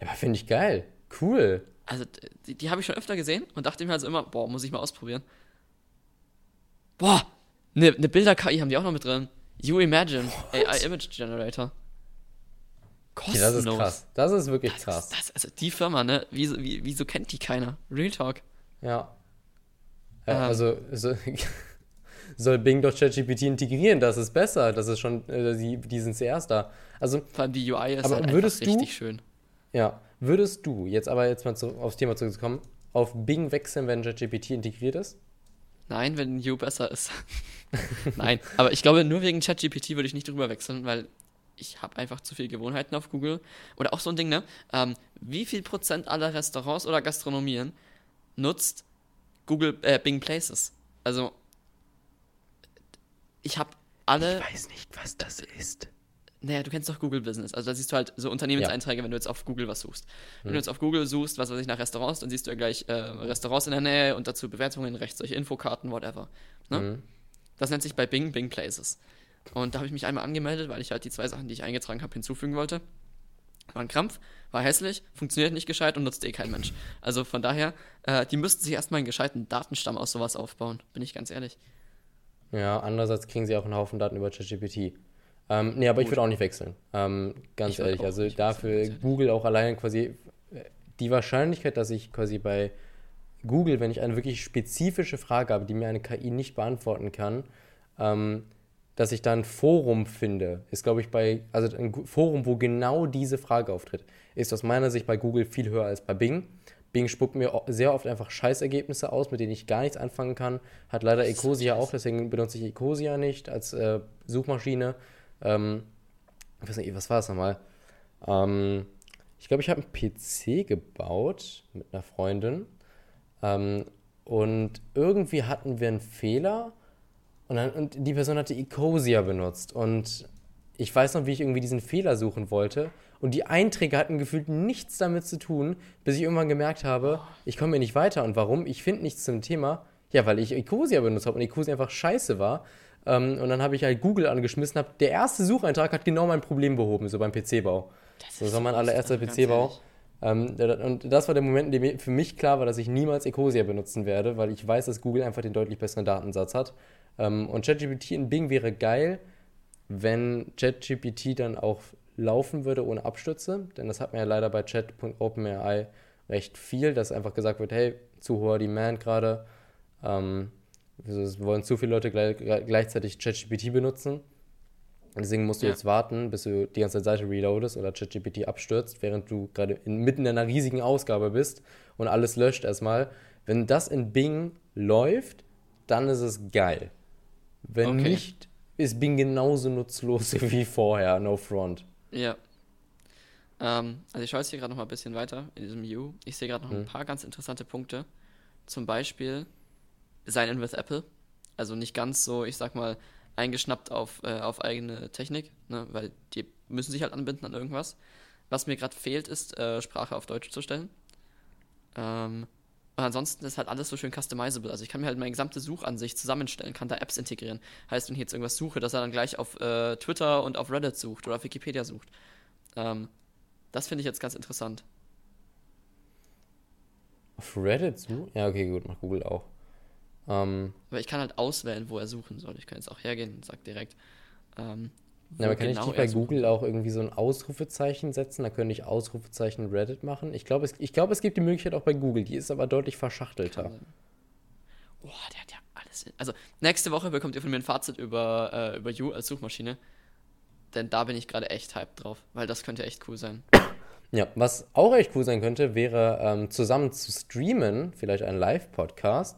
Ja, aber finde ich geil. Cool. Also, die, die habe ich schon öfter gesehen und dachte mir also immer, boah, muss ich mal ausprobieren. Boah, eine ne Bilder-KI haben die auch noch mit drin. You Imagine, AI Image Generator. Okay, das ist Kostenlos. krass. Das ist wirklich Das, krass. das, also die Firma, ne? Wieso, wie, wieso kennt die keiner? Real Talk. Ja. Äh, Ähm. also so, soll Bing doch ChatGPT integrieren, das ist besser. Das ist schon, äh, die, die sind zuerst da. Also, Vor allem die UI ist Aber halt würdest du- richtig schön. ja, würdest du, jetzt aber jetzt mal zu, aufs Thema zurückzukommen, auf Bing wechseln, wenn ChatGPT integriert ist? Nein, wenn You besser ist. Nein, aber ich glaube, nur wegen ChatGPT würde ich nicht drüber wechseln, weil ich habe einfach zu viele Gewohnheiten auf Google. Oder auch so ein Ding, ne? Ähm, wie viel Prozent aller Restaurants oder Gastronomien nutzt Google, äh, Bing Places? Also, ich habe alle. weiß nicht, was das ist. Naja, du kennst doch Google Business. Also da siehst du halt so Unternehmenseinträge, wenn du jetzt auf Google was suchst. Wenn du jetzt auf Google suchst, was weiß ich, nach Restaurants, dann siehst du ja gleich äh, Restaurants in der Nähe und dazu Bewertungen rechts, solche Infokarten, whatever. Ne? Mhm. Das nennt sich bei Bing Bing Places. Und da habe ich mich einmal angemeldet, weil ich halt die zwei Sachen, die ich eingetragen habe, hinzufügen wollte. War ein Krampf, war hässlich, funktioniert nicht gescheit und nutzt eh kein Mensch. Also von daher, äh, die müssten sich erstmal einen gescheiten Datenstamm aus sowas aufbauen, bin ich ganz ehrlich. Ja, andererseits kriegen sie auch einen Haufen Daten über ChatGPT. Ähm, nee, aber ich Gut. würde auch nicht wechseln. Ähm, ganz Ich ehrlich. Also dafür wechseln. Google auch alleine quasi äh, die Wahrscheinlichkeit, dass ich quasi bei Google, wenn ich eine wirklich spezifische Frage habe, die mir eine KI nicht beantworten kann, ähm, dass ich da ein Forum finde, ist, glaube ich, bei, also ein Forum, wo genau diese Frage auftritt, ist aus meiner Sicht bei Google viel höher als bei Bing. Bing spuckt mir sehr oft einfach Scheißergebnisse aus, mit denen ich gar nichts anfangen kann. Hat leider Ecosia auch, deswegen benutze ich Ecosia nicht als äh, Suchmaschine. Ähm, ich weiß nicht, was war das nochmal? Ähm, ich glaube, ich habe einen PC gebaut mit einer Freundin. Ähm, und irgendwie hatten wir einen Fehler und, dann, und die Person hatte Ecosia benutzt. Und ich weiß noch, wie ich irgendwie diesen Fehler suchen wollte. Und die Einträge hatten gefühlt nichts damit zu tun, bis ich irgendwann gemerkt habe, ich komme hier nicht weiter. Und warum? Ich finde nichts zum Thema. Ja, weil ich Ecosia benutzt habe und Ecosia einfach scheiße war. Ähm, und dann habe ich halt Google angeschmissen, habe der erste Sucheintrag hat genau mein Problem behoben, so beim PC-Bau. Das, das war mein allererster PC-Bau. Ähm, und das war der Moment, in dem für mich klar war, dass ich niemals Ecosia benutzen werde, weil ich weiß, dass Google einfach den deutlich besseren Datensatz hat. Ähm, und ChatGPT in Bing wäre geil, wenn ChatGPT dann auch laufen würde ohne Abstürze, denn das hat man ja leider bei chat.openai recht viel, dass einfach gesagt wird, hey, zu hoher Demand gerade, ähm, es wollen zu viele Leute gleich, gleichzeitig ChatGPT benutzen. Deswegen musst du ja. jetzt warten, bis du die ganze Seite reloadest oder ChatGPT abstürzt, während du gerade mitten in einer riesigen Ausgabe bist und alles löscht erstmal. Wenn das in Bing läuft, dann ist es geil. Wenn okay. nicht, ist Bing genauso nutzlos wie vorher, no front. Ja. Ähm, also ich schaue jetzt hier gerade noch mal ein bisschen weiter in diesem View. Ich sehe gerade noch hm. ein paar ganz interessante Punkte. Zum Beispiel Sign-in with Apple. Also nicht ganz so, ich sag mal, eingeschnappt auf, äh, auf eigene Technik, ne? weil die müssen sich halt anbinden an irgendwas. Was mir gerade fehlt, ist, äh, Sprache auf Deutsch zu stellen. Ähm, und ansonsten ist halt alles so schön customizable. Also ich kann mir halt meine gesamte Suchansicht zusammenstellen, kann da Apps integrieren. Heißt, wenn ich jetzt irgendwas suche, dass er dann gleich auf äh, Twitter und auf Reddit sucht oder auf Wikipedia sucht. Ähm, das finde ich jetzt ganz interessant. Auf Reddit suchen? Ja, okay, gut, macht Google auch. Ähm, Aber ich kann halt auswählen, wo er suchen soll. Ich kann jetzt auch hergehen und sag direkt, ähm, ja, aber kann genau ich nicht bei Google auch irgendwie so ein Ausrufezeichen setzen? Da könnte ich Ausrufezeichen Reddit machen. Ich glaube, es, glaub, es gibt die Möglichkeit auch bei Google. Die ist aber deutlich verschachtelter. Boah, der hat ja alles. Also, nächste Woche bekommt ihr von mir ein Fazit über, äh, über You als Suchmaschine. Denn da bin ich gerade echt hyped drauf, weil das könnte echt cool sein. Ja, was auch echt cool sein könnte, wäre ähm, zusammen zu streamen, vielleicht ein Live-Podcast.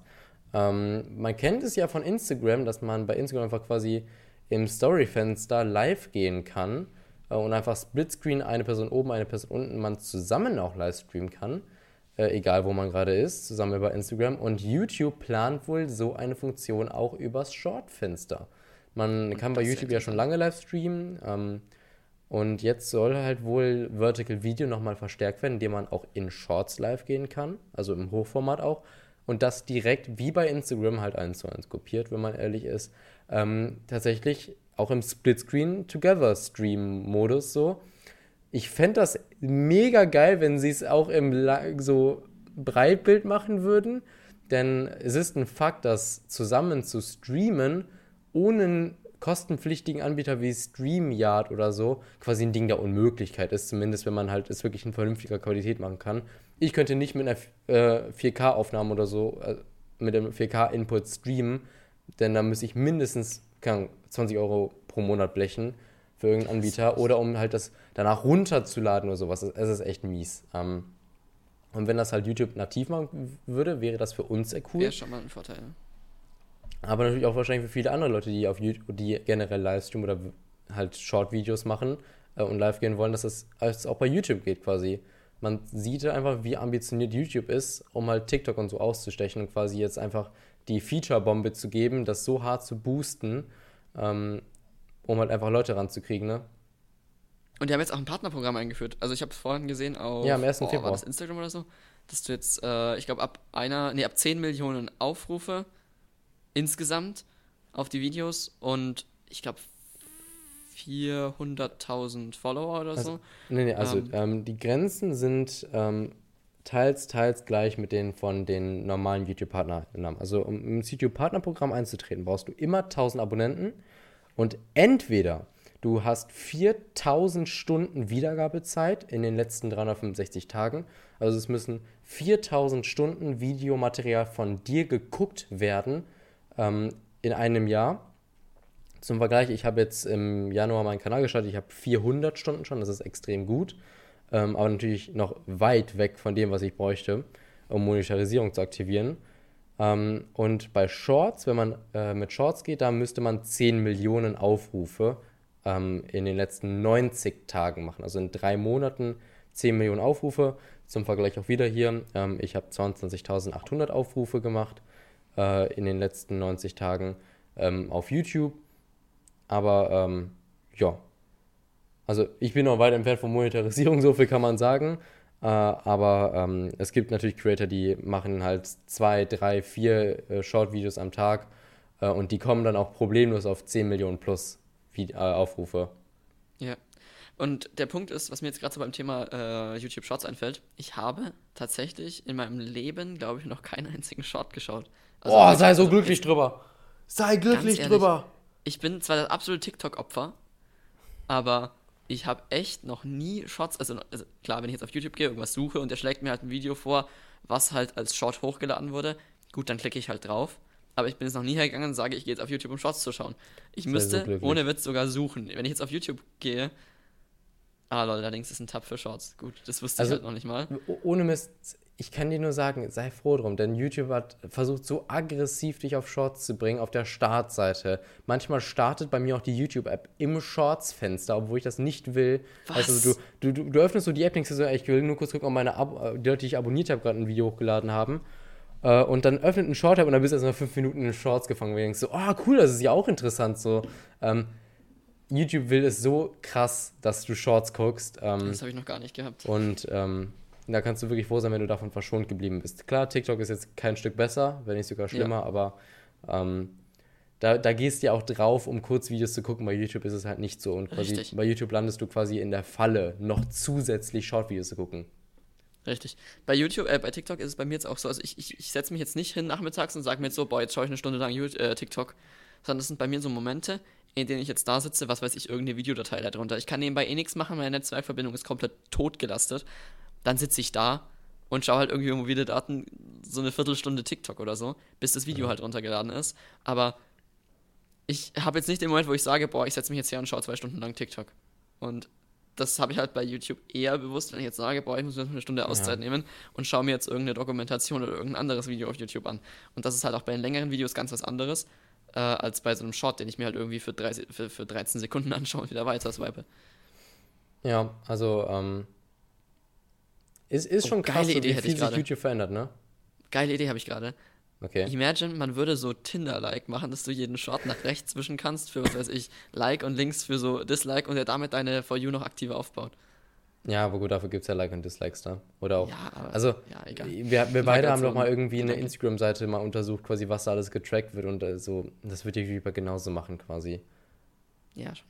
Ähm, man kennt es ja von Instagram, dass man bei Instagram einfach quasi im Story-Fenster live gehen kann äh, und einfach Splitscreen, eine Person oben, eine Person unten, man zusammen auch live streamen kann, äh, egal wo man gerade ist, zusammen über Instagram. Und YouTube plant wohl so eine Funktion auch übers Short-Fenster. Man kann bei YouTube ja schon lange live streamen. Ähm, und jetzt soll halt wohl Vertical Video nochmal verstärkt werden, indem man auch in Shorts live gehen kann, also im Hochformat auch. Und das direkt wie bei Instagram halt eins zu eins kopiert, wenn man ehrlich ist ähm, tatsächlich auch im Split-Screen-Together-Stream-Modus so. Ich fände das mega geil, wenn sie es auch im so Breitbild machen würden, denn es ist ein Fakt, dass zusammen zu streamen ohne einen kostenpflichtigen Anbieter wie StreamYard oder so quasi ein Ding der Unmöglichkeit ist, zumindest wenn man halt es wirklich in vernünftiger Qualität machen kann. Ich könnte nicht mit einer äh, 4K-Aufnahme oder so, äh, mit einem 4K-Input streamen, denn da müsste ich mindestens kann, 20 Euro pro Monat blechen für irgendeinen Anbieter oder um halt das danach runterzuladen oder sowas. Es ist echt mies. Ähm, und wenn das halt YouTube nativ machen würde, wäre das für uns sehr cool. Wäre schon mal ein Vorteil. Aber natürlich auch wahrscheinlich für viele andere Leute, die auf YouTube, die generell Livestream oder halt Short-Videos machen äh, und live gehen wollen, dass es auch bei YouTube geht quasi. Man sieht einfach, wie ambitioniert YouTube ist, um halt TikTok und so auszustechen und quasi jetzt einfach die Feature-Bombe zu geben, das so hart zu boosten, ähm, um halt einfach Leute ranzukriegen, ne? Und die haben jetzt auch ein Partnerprogramm eingeführt. Also ich habe es vorhin gesehen auf ja, am 1. Oh, Februar. Instagram oder so, dass du jetzt, äh, ich glaube, ab einer, nee, ab 10 Millionen Aufrufe insgesamt auf die Videos und ich glaube 400.000 Follower oder also, so. Nee, nee, also ähm, ähm, die Grenzen sind ähm, teils, teils gleich mit denen von den normalen YouTube-Partnern. Also um ins YouTube-Partnerprogramm einzutreten, brauchst du immer 1000 Abonnenten und entweder du hast 4000 Stunden Wiedergabezeit in den letzten 365 Tagen, also es müssen 4000 Stunden Videomaterial von dir geguckt werden ähm, in einem Jahr. Zum Vergleich, ich habe jetzt im Januar meinen Kanal gestartet, ich habe 400 Stunden schon, das ist extrem gut ähm, aber natürlich noch weit weg von dem, was ich bräuchte, um Monetarisierung zu aktivieren. Ähm, und bei Shorts, wenn man äh, mit Shorts geht, da müsste man 10 Millionen Aufrufe ähm, in den letzten 90 Tagen machen. Also in drei Monaten 10 Millionen Aufrufe. Zum Vergleich auch wieder hier. Ähm, ich habe 22.800 Aufrufe gemacht äh, in den letzten 90 Tagen ähm, auf YouTube. Aber ähm, ja, also ich bin noch weit entfernt von Monetarisierung, so viel kann man sagen. Äh, aber ähm, es gibt natürlich Creator, die machen halt zwei, drei, vier äh, Short-Videos am Tag äh, und die kommen dann auch problemlos auf 10 Millionen plus Vide äh, Aufrufe. Ja. Und der Punkt ist, was mir jetzt gerade so beim Thema äh, YouTube Shorts einfällt, ich habe tatsächlich in meinem Leben, glaube ich, noch keinen einzigen Short geschaut. Also, Boah, sei so glücklich drüber. Sei glücklich ehrlich, drüber. Ich bin zwar das absolute TikTok-Opfer, aber ich habe echt noch nie Shorts, also, also, klar, wenn ich jetzt auf YouTube gehe, irgendwas suche und der schlägt mir halt ein Video vor, was halt als Short hochgeladen wurde, gut, dann klicke ich halt drauf. Aber ich bin jetzt noch nie hergegangen und sage, ich gehe jetzt auf YouTube, um Shorts zu schauen. Ich Sei müsste so ohne Witz sogar suchen. Wenn ich jetzt auf YouTube gehe, ah lol, allerdings ist ein Tab für Shorts. Gut, das wusste also, ich halt noch nicht mal. Ohne Mist, ich kann dir nur sagen, sei froh drum, denn YouTube hat versucht so aggressiv dich auf Shorts zu bringen auf der Startseite. Manchmal startet bei mir auch die YouTube-App im Shorts-Fenster, obwohl ich das nicht will. Was? Also du, du, du, öffnest so die App, denkst du so, ich will nur kurz gucken, ob meine Ab äh, die Leute, die ich abonniert habe, gerade ein Video hochgeladen haben. Uh, und dann öffnet ein Short-Tab und dann bist du erstmal fünf Minuten in Shorts gefangen. Und du denkst so, oh cool, das ist ja auch interessant so. Ähm, YouTube will es so krass, dass du Shorts guckst. Um, das habe ich noch gar nicht gehabt. Und um, da kannst du wirklich froh sein, wenn du davon verschont geblieben bist. Klar, TikTok ist jetzt kein Stück besser, wenn nicht sogar schlimmer, ja. aber ähm, da, da gehst du ja auch drauf, um Kurzvideos zu gucken. Bei YouTube ist es halt nicht so. Und quasi bei YouTube landest du quasi in der Falle, noch zusätzlich Shortvideos zu gucken. Richtig. Bei YouTube, äh, bei TikTok ist es bei mir jetzt auch so, also ich, ich, ich setze mich jetzt nicht hin nachmittags und sage mir jetzt so, boah, jetzt schaue ich eine Stunde lang YouTube, äh, TikTok, sondern das sind bei mir so Momente, in denen ich jetzt da sitze, was weiß ich, irgendeine Videodatei darunter. Ich kann nebenbei eh nichts machen, meine Netzwerkverbindung ist komplett totgelastet dann sitze ich da und schaue halt irgendwie mobile Daten so eine Viertelstunde TikTok oder so, bis das Video ja. halt runtergeladen ist. Aber ich habe jetzt nicht den Moment, wo ich sage, boah, ich setze mich jetzt hier und schaue zwei Stunden lang TikTok. Und das habe ich halt bei YouTube eher bewusst, wenn ich jetzt sage, boah, ich muss mir eine Stunde Auszeit ja. nehmen und schaue mir jetzt irgendeine Dokumentation oder irgendein anderes Video auf YouTube an. Und das ist halt auch bei den längeren Videos ganz was anderes, äh, als bei so einem Short, den ich mir halt irgendwie für, 30, für, für 13 Sekunden anschaue und wieder weiter swipe. Ja, also ähm, ist, ist oh, schon krass, geile so, Idee wie viel sich YouTube verändert, ne? Geile Idee habe ich gerade. Okay. Imagine, man würde so Tinder-like machen, dass du jeden Short nach rechts wischen kannst für, was weiß ich, Like und links für so Dislike und der damit deine For You noch aktiver aufbaut. Ja, aber gut, dafür gibt es ja Like und Dislikes da. Oder auch. Ja, aber, also, ja, egal. Wir, wir beide haben doch mal irgendwie eine Instagram-Seite mal untersucht, quasi, was da alles getrackt wird und äh, so. Das wird YouTube genauso machen, quasi. Ja, schon.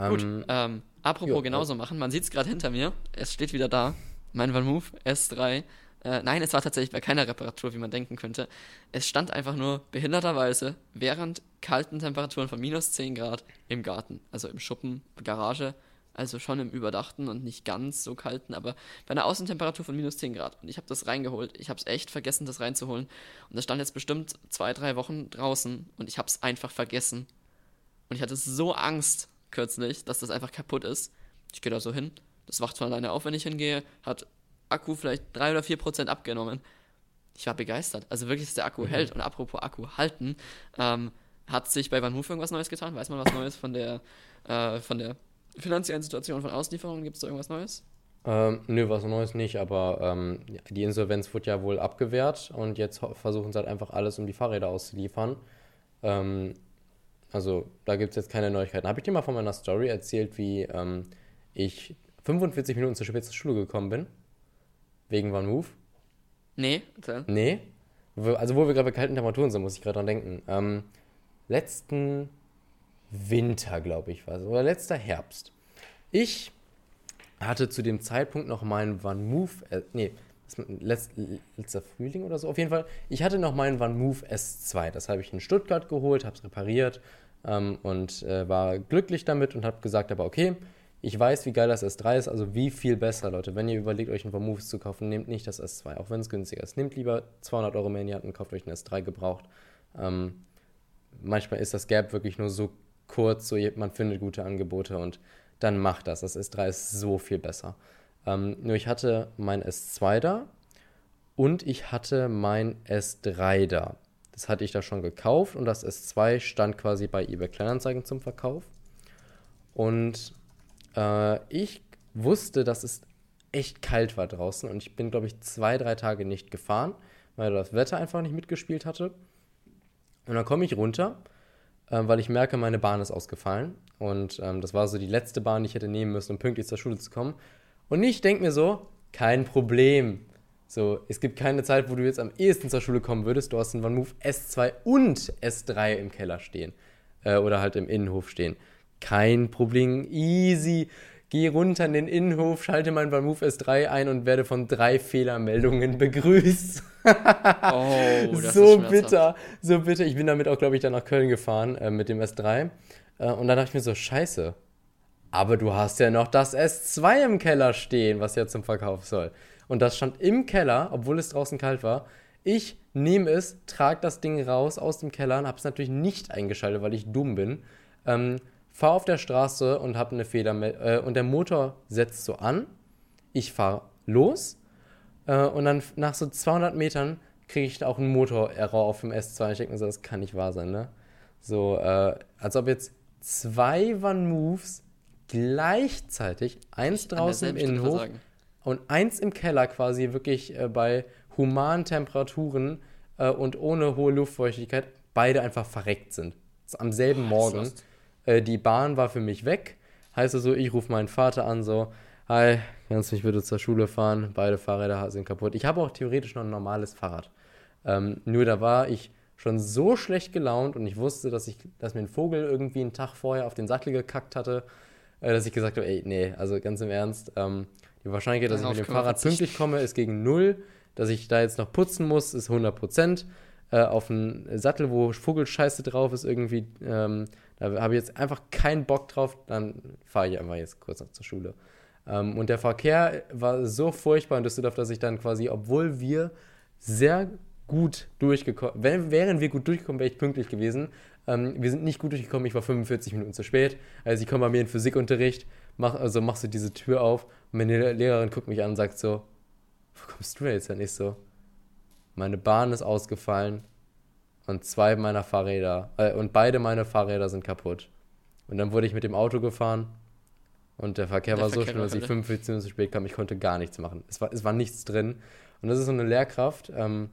Ähm, Gut, ähm, apropos jo, genauso machen, man sieht es gerade hinter mir, es steht wieder da, mein Van Move S3. Äh, nein, es war tatsächlich bei keiner Reparatur, wie man denken könnte. Es stand einfach nur behinderterweise während kalten Temperaturen von minus 10 Grad im Garten, also im Schuppen, Garage, also schon im überdachten und nicht ganz so kalten, aber bei einer Außentemperatur von minus 10 Grad. Und ich habe das reingeholt. Ich habe es echt vergessen, das reinzuholen. Und das stand jetzt bestimmt zwei, drei Wochen draußen und ich habe es einfach vergessen. Und ich hatte so Angst, kürzlich, dass das einfach kaputt ist. Ich gehe da so hin. Das wacht von alleine auf, wenn ich hingehe. Hat Akku vielleicht 3 oder 4 Prozent abgenommen. Ich war begeistert. Also wirklich, dass der Akku mhm. hält. Und apropos Akku halten, ähm, hat sich bei Van Hoof irgendwas Neues getan? Weiß man was Neues von der, äh, von der finanziellen Situation von Auslieferungen? Gibt es da irgendwas Neues? Ähm, nö, was Neues nicht, aber ähm, die Insolvenz wurde ja wohl abgewehrt und jetzt versuchen sie halt einfach alles, um die Fahrräder auszuliefern. Ähm, also da gibt es jetzt keine Neuigkeiten. Habe ich dir mal von meiner Story erzählt, wie ähm, ich 45 Minuten zu spät zur Schule gekommen bin? Wegen One Move? Nee, erzähl. Nee? Also wo wir gerade bei kalten Temperaturen sind, muss ich gerade dran denken. Ähm, letzten Winter, glaube ich, war es. Oder letzter Herbst. Ich hatte zu dem Zeitpunkt noch meinen One Move, äh, nee, letzt, letzter Frühling oder so. Auf jeden Fall, ich hatte noch meinen One Move S2. Das habe ich in Stuttgart geholt, habe es repariert ähm, und äh, war glücklich damit und habe gesagt, aber okay, ich weiß, wie geil das S3 ist, also wie viel besser, Leute. Wenn ihr überlegt, euch ein One Move zu kaufen, nehmt nicht das S2, auch wenn es günstiger ist. Nehmt lieber 200 Euro mehr in die Hand und kauft euch ein S3 gebraucht. Ähm, manchmal ist das Gap wirklich nur so kurz, so man findet gute Angebote und dann macht das. Das S3 ist so viel besser. Ähm, nur ich hatte mein S2 da und ich hatte mein S3 da. Das hatte ich da schon gekauft und das S2 stand quasi bei eBay Kleinanzeigen zum Verkauf. Und äh, ich wusste, dass es echt kalt war draußen und ich bin, glaube ich, zwei, drei Tage nicht gefahren, weil das Wetter einfach nicht mitgespielt hatte. Und dann komme ich runter, äh, weil ich merke, meine Bahn ist ausgefallen. Und ähm, das war so die letzte Bahn, die ich hätte nehmen müssen, um pünktlich zur Schule zu kommen. Und ich denke mir so, kein Problem. So, es gibt keine Zeit, wo du jetzt am ehesten zur Schule kommen würdest. Du hast einen OneMove S2 und S3 im Keller stehen. Äh, oder halt im Innenhof stehen. Kein Problem, easy. Geh runter in den Innenhof, schalte meinen OneMove S3 ein und werde von drei Fehlermeldungen begrüßt. oh, so bitter, so bitter. Ich bin damit auch, glaube ich, dann nach Köln gefahren äh, mit dem S3. Äh, und dann dachte ich mir so, scheiße. Aber du hast ja noch das S2 im Keller stehen, was ja zum Verkauf soll. Und das stand im Keller, obwohl es draußen kalt war. Ich nehme es, trage das Ding raus aus dem Keller und habe es natürlich nicht eingeschaltet, weil ich dumm bin. Ähm, fahre auf der Straße und habe eine Feder äh, und der Motor setzt so an. Ich fahre los äh, und dann nach so 200 Metern kriege ich auch einen Motor-Error auf dem S2. Ich denke mir so, das kann nicht wahr sein, ne? So, äh, als ob jetzt zwei One-Moves gleichzeitig, eins draußen im Innenhof und eins im Keller quasi wirklich äh, bei humanen Temperaturen äh, und ohne hohe Luftfeuchtigkeit, beide einfach verreckt sind. Am selben oh, Morgen. Äh, die Bahn war für mich weg. Heißt also, ich rufe meinen Vater an, so, hi, kannst du mich bitte zur Schule fahren? Beide Fahrräder sind kaputt. Ich habe auch theoretisch noch ein normales Fahrrad. Ähm, nur da war ich schon so schlecht gelaunt und ich wusste, dass, ich, dass mir ein Vogel irgendwie einen Tag vorher auf den Sattel gekackt hatte, dass ich gesagt habe, ey, nee, also ganz im Ernst, ähm, die Wahrscheinlichkeit, dass ich mit dem Fahrrad pünktlich komme, ist gegen null. Dass ich da jetzt noch putzen muss, ist 100 Prozent. Äh, auf einen Sattel, wo Vogelscheiße drauf ist, irgendwie, ähm, da habe ich jetzt einfach keinen Bock drauf, dann fahre ich einfach jetzt kurz noch zur Schule. Ähm, und der Verkehr war so furchtbar in Düsseldorf, dass ich dann quasi, obwohl wir sehr gut durchgekommen, wären wir gut durchgekommen, wäre ich pünktlich gewesen. Ähm, wir sind nicht gut durchgekommen, ich war 45 Minuten zu spät. Also ich komme bei mir in Physikunterricht, mach, also machst du diese Tür auf und meine Lehrerin guckt mich an und sagt so, wo kommst du denn jetzt denn nicht so? Meine Bahn ist ausgefallen und zwei meiner Fahrräder, äh, und beide meine Fahrräder sind kaputt. Und dann wurde ich mit dem Auto gefahren und der Verkehr der war Verkehr so schlimm, dass ich 45 Minuten zu spät kam. Ich konnte gar nichts machen. Es war, es war nichts drin. Und das ist so eine Lehrkraft, ähm,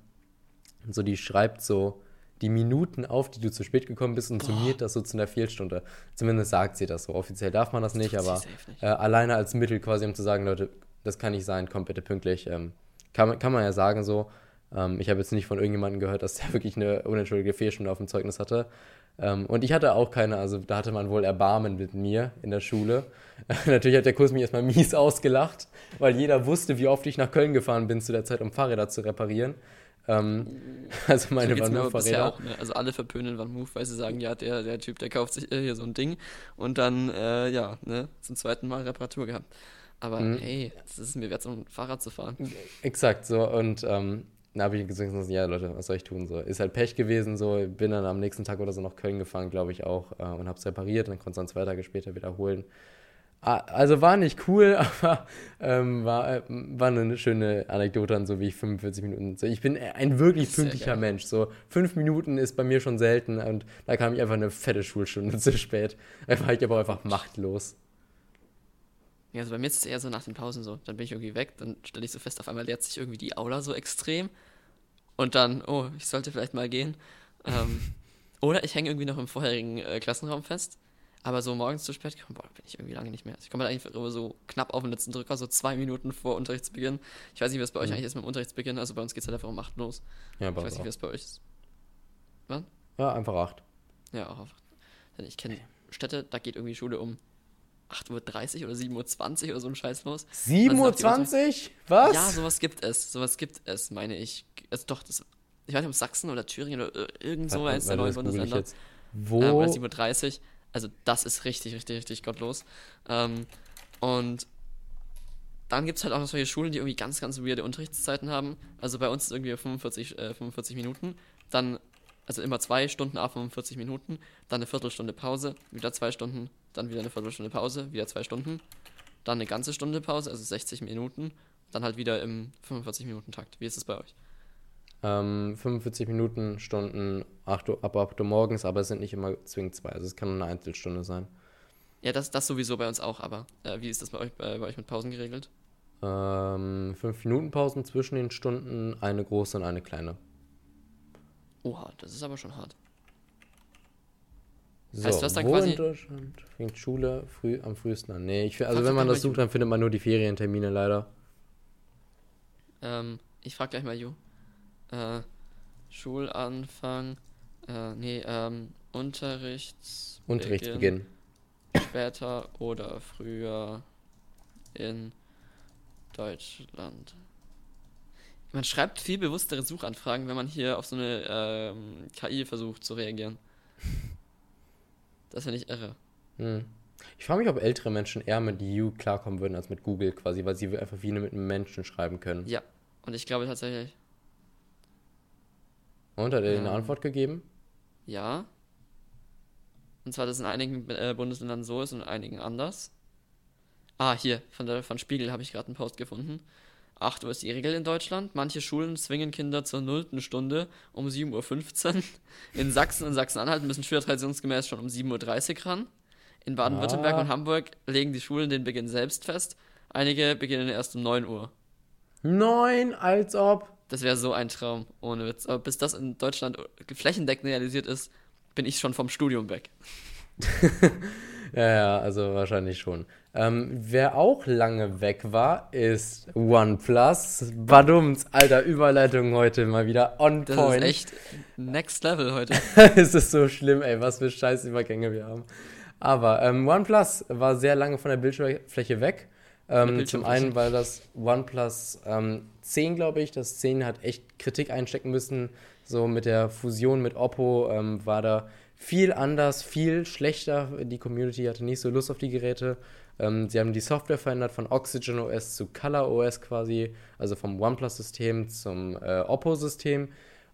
so die schreibt so die Minuten auf, die du zu spät gekommen bist und Boah. summiert das so zu einer Viertelstunde. Zumindest sagt sie das so. Offiziell darf man das, das nicht, aber nicht. Äh, alleine als Mittel quasi, um zu sagen, Leute, das kann nicht sein, kommt bitte pünktlich. Ähm, kann, kann man ja sagen so. Ähm, ich habe jetzt nicht von irgendjemandem gehört, dass der wirklich eine unentschuldigte Fehlstunde auf dem Zeugnis hatte. Ähm, und ich hatte auch keine, also da hatte man wohl Erbarmen mit mir in der Schule. Natürlich hat der Kurs mich erstmal mies ausgelacht, weil jeder wusste, wie oft ich nach Köln gefahren bin zu der Zeit, um Fahrräder zu reparieren. Ähm, also meine so Van Auch, ne? Also alle verpönen Van Move, weil sie sagen, ja, der, der Typ, der kauft sich äh, hier so ein Ding und dann, äh, ja, ne, zum zweiten Mal Reparatur gehabt. Aber mhm. hey, es ist mir wert, so ein Fahrrad zu fahren. Exakt, so und ähm, da habe ich gesagt, ja Leute, was soll ich tun? So, ist halt Pech gewesen, so, bin dann am nächsten Tag oder so nach Köln gefahren, glaube ich auch, äh, und habe es repariert und dann konnte es dann zwei Tage später wiederholen. Also war nicht cool, aber ähm, war, äh, war eine schöne Anekdote an so wie ich 45 Minuten. Ich bin ein wirklich pünktlicher Mensch. So fünf Minuten ist bei mir schon selten und da kam ich einfach eine fette Schulstunde zu spät. Da war ich aber einfach machtlos. Ja, also bei mir ist es eher so nach den Pausen so. Dann bin ich irgendwie weg, dann stelle ich so fest, auf einmal leert sich irgendwie die Aula so extrem. Und dann, oh, ich sollte vielleicht mal gehen. Ähm, oder ich hänge irgendwie noch im vorherigen äh, Klassenraum fest aber so morgens zu spät kommen, boah, bin ich irgendwie lange nicht mehr. Ich komme halt eigentlich immer so knapp auf den letzten Drücker, so zwei Minuten vor Unterrichtsbeginn. Ich weiß nicht, was bei euch mhm. eigentlich ist mit dem Unterrichtsbeginn. Also bei uns geht es halt einfach um 8 los. Ja, bei Ich weiß nicht, wie es bei euch ist. Wann? Ja, einfach 8. Ja, auch 8. Ich kenne Städte, da geht irgendwie Schule um 8.30 Uhr oder 7.20 Uhr oder so ein Scheiß los. 7.20 Uhr? Was? Ja, sowas gibt es. Sowas gibt es, meine ich. Also doch, das, ich weiß nicht, ob Sachsen oder Thüringen oder irgend so eins der neuen Bundesländer. Wo? Ähm, 7.30 Uhr. Also das ist richtig, richtig, richtig gottlos. Ähm, und dann gibt es halt auch noch solche Schulen, die irgendwie ganz, ganz weirde Unterrichtszeiten haben. Also bei uns ist irgendwie 45, äh, 45 Minuten. Dann, also immer zwei Stunden ab 45 Minuten. Dann eine Viertelstunde Pause, wieder zwei Stunden. Dann wieder eine Viertelstunde Pause, wieder zwei Stunden. Dann eine ganze Stunde Pause, also 60 Minuten. Dann halt wieder im 45-Minuten-Takt. Wie ist es bei euch? Ähm, 45 Minuten, Stunden 8 Uhr, ab 8 Uhr morgens, aber es sind nicht immer zwingend zwei. Also es kann eine Einzelstunde sein. Ja, das, das sowieso bei uns auch, aber äh, wie ist das bei euch, bei, bei euch mit Pausen geregelt? Ähm, fünf Minuten Pausen zwischen den Stunden, eine große und eine kleine. Oha, das ist aber schon hart. So, Heißt das dann wo quasi- in Deutschland fängt Schule früh, am frühesten an? Nee, ich, also Frag wenn man das sucht, dann findet man nur die Ferientermine leider. Ähm, ich frage gleich mal Ju. Äh, Schulanfang. Äh, nee, ähm, Unterrichts. Unterrichtsbeginn. Später oder früher in Deutschland. Man schreibt viel bewusstere Suchanfragen, wenn man hier auf so eine ähm, KI versucht zu reagieren. Das finde ich irre. Hm. Ich frage mich, ob ältere Menschen eher mit You klarkommen würden als mit Google quasi, weil sie einfach wie mit einem Menschen schreiben können. Ja, und ich glaube tatsächlich, Und hat er dir eine Ähm. Antwort gegeben? ja. Und zwar, dass es in einigen äh, Bundesländern so ist und in einigen anders. Ah, hier, von, der, von Spiegel habe ich gerade einen Post gefunden. 8 Uhr ist die Regel in Deutschland. Manche Schulen zwingen Kinder zur nullten Stunde um 7.15 Uhr. In Sachsen und Sachsen-Anhalt müssen Schüler traditionsgemäß schon um 7.30 Uhr ran. In Baden-Württemberg Ah. und Hamburg legen die Schulen den Beginn selbst fest. Einige beginnen erst um 9 Uhr. Nein, als ob. Das wäre so ein Traum, ohne Witz. Aber bis das in Deutschland flächendeckend realisiert ist, bin ich schon vom Studium weg. Ja, ja, also wahrscheinlich schon. Ähm, wer auch lange weg war, ist OnePlus. Badums, alter Überleitung heute mal wieder on Das point. ist echt next level heute. es ist so schlimm, ey, was für Scheißübergänge wir haben. Aber ähm, OnePlus war sehr lange von der Bildschirmfläche weg. Ähm, zum einen, weil das OnePlus ähm, 10, glaube ich, das 10 hat echt Kritik einstecken müssen. So mit der Fusion mit Oppo ähm, war da viel anders, viel schlechter. Die Community hatte nicht so Lust auf die Geräte. Ähm, sie haben die Software verändert von Oxygen OS zu Color OS quasi, also vom OnePlus-System zum äh, Oppo-System.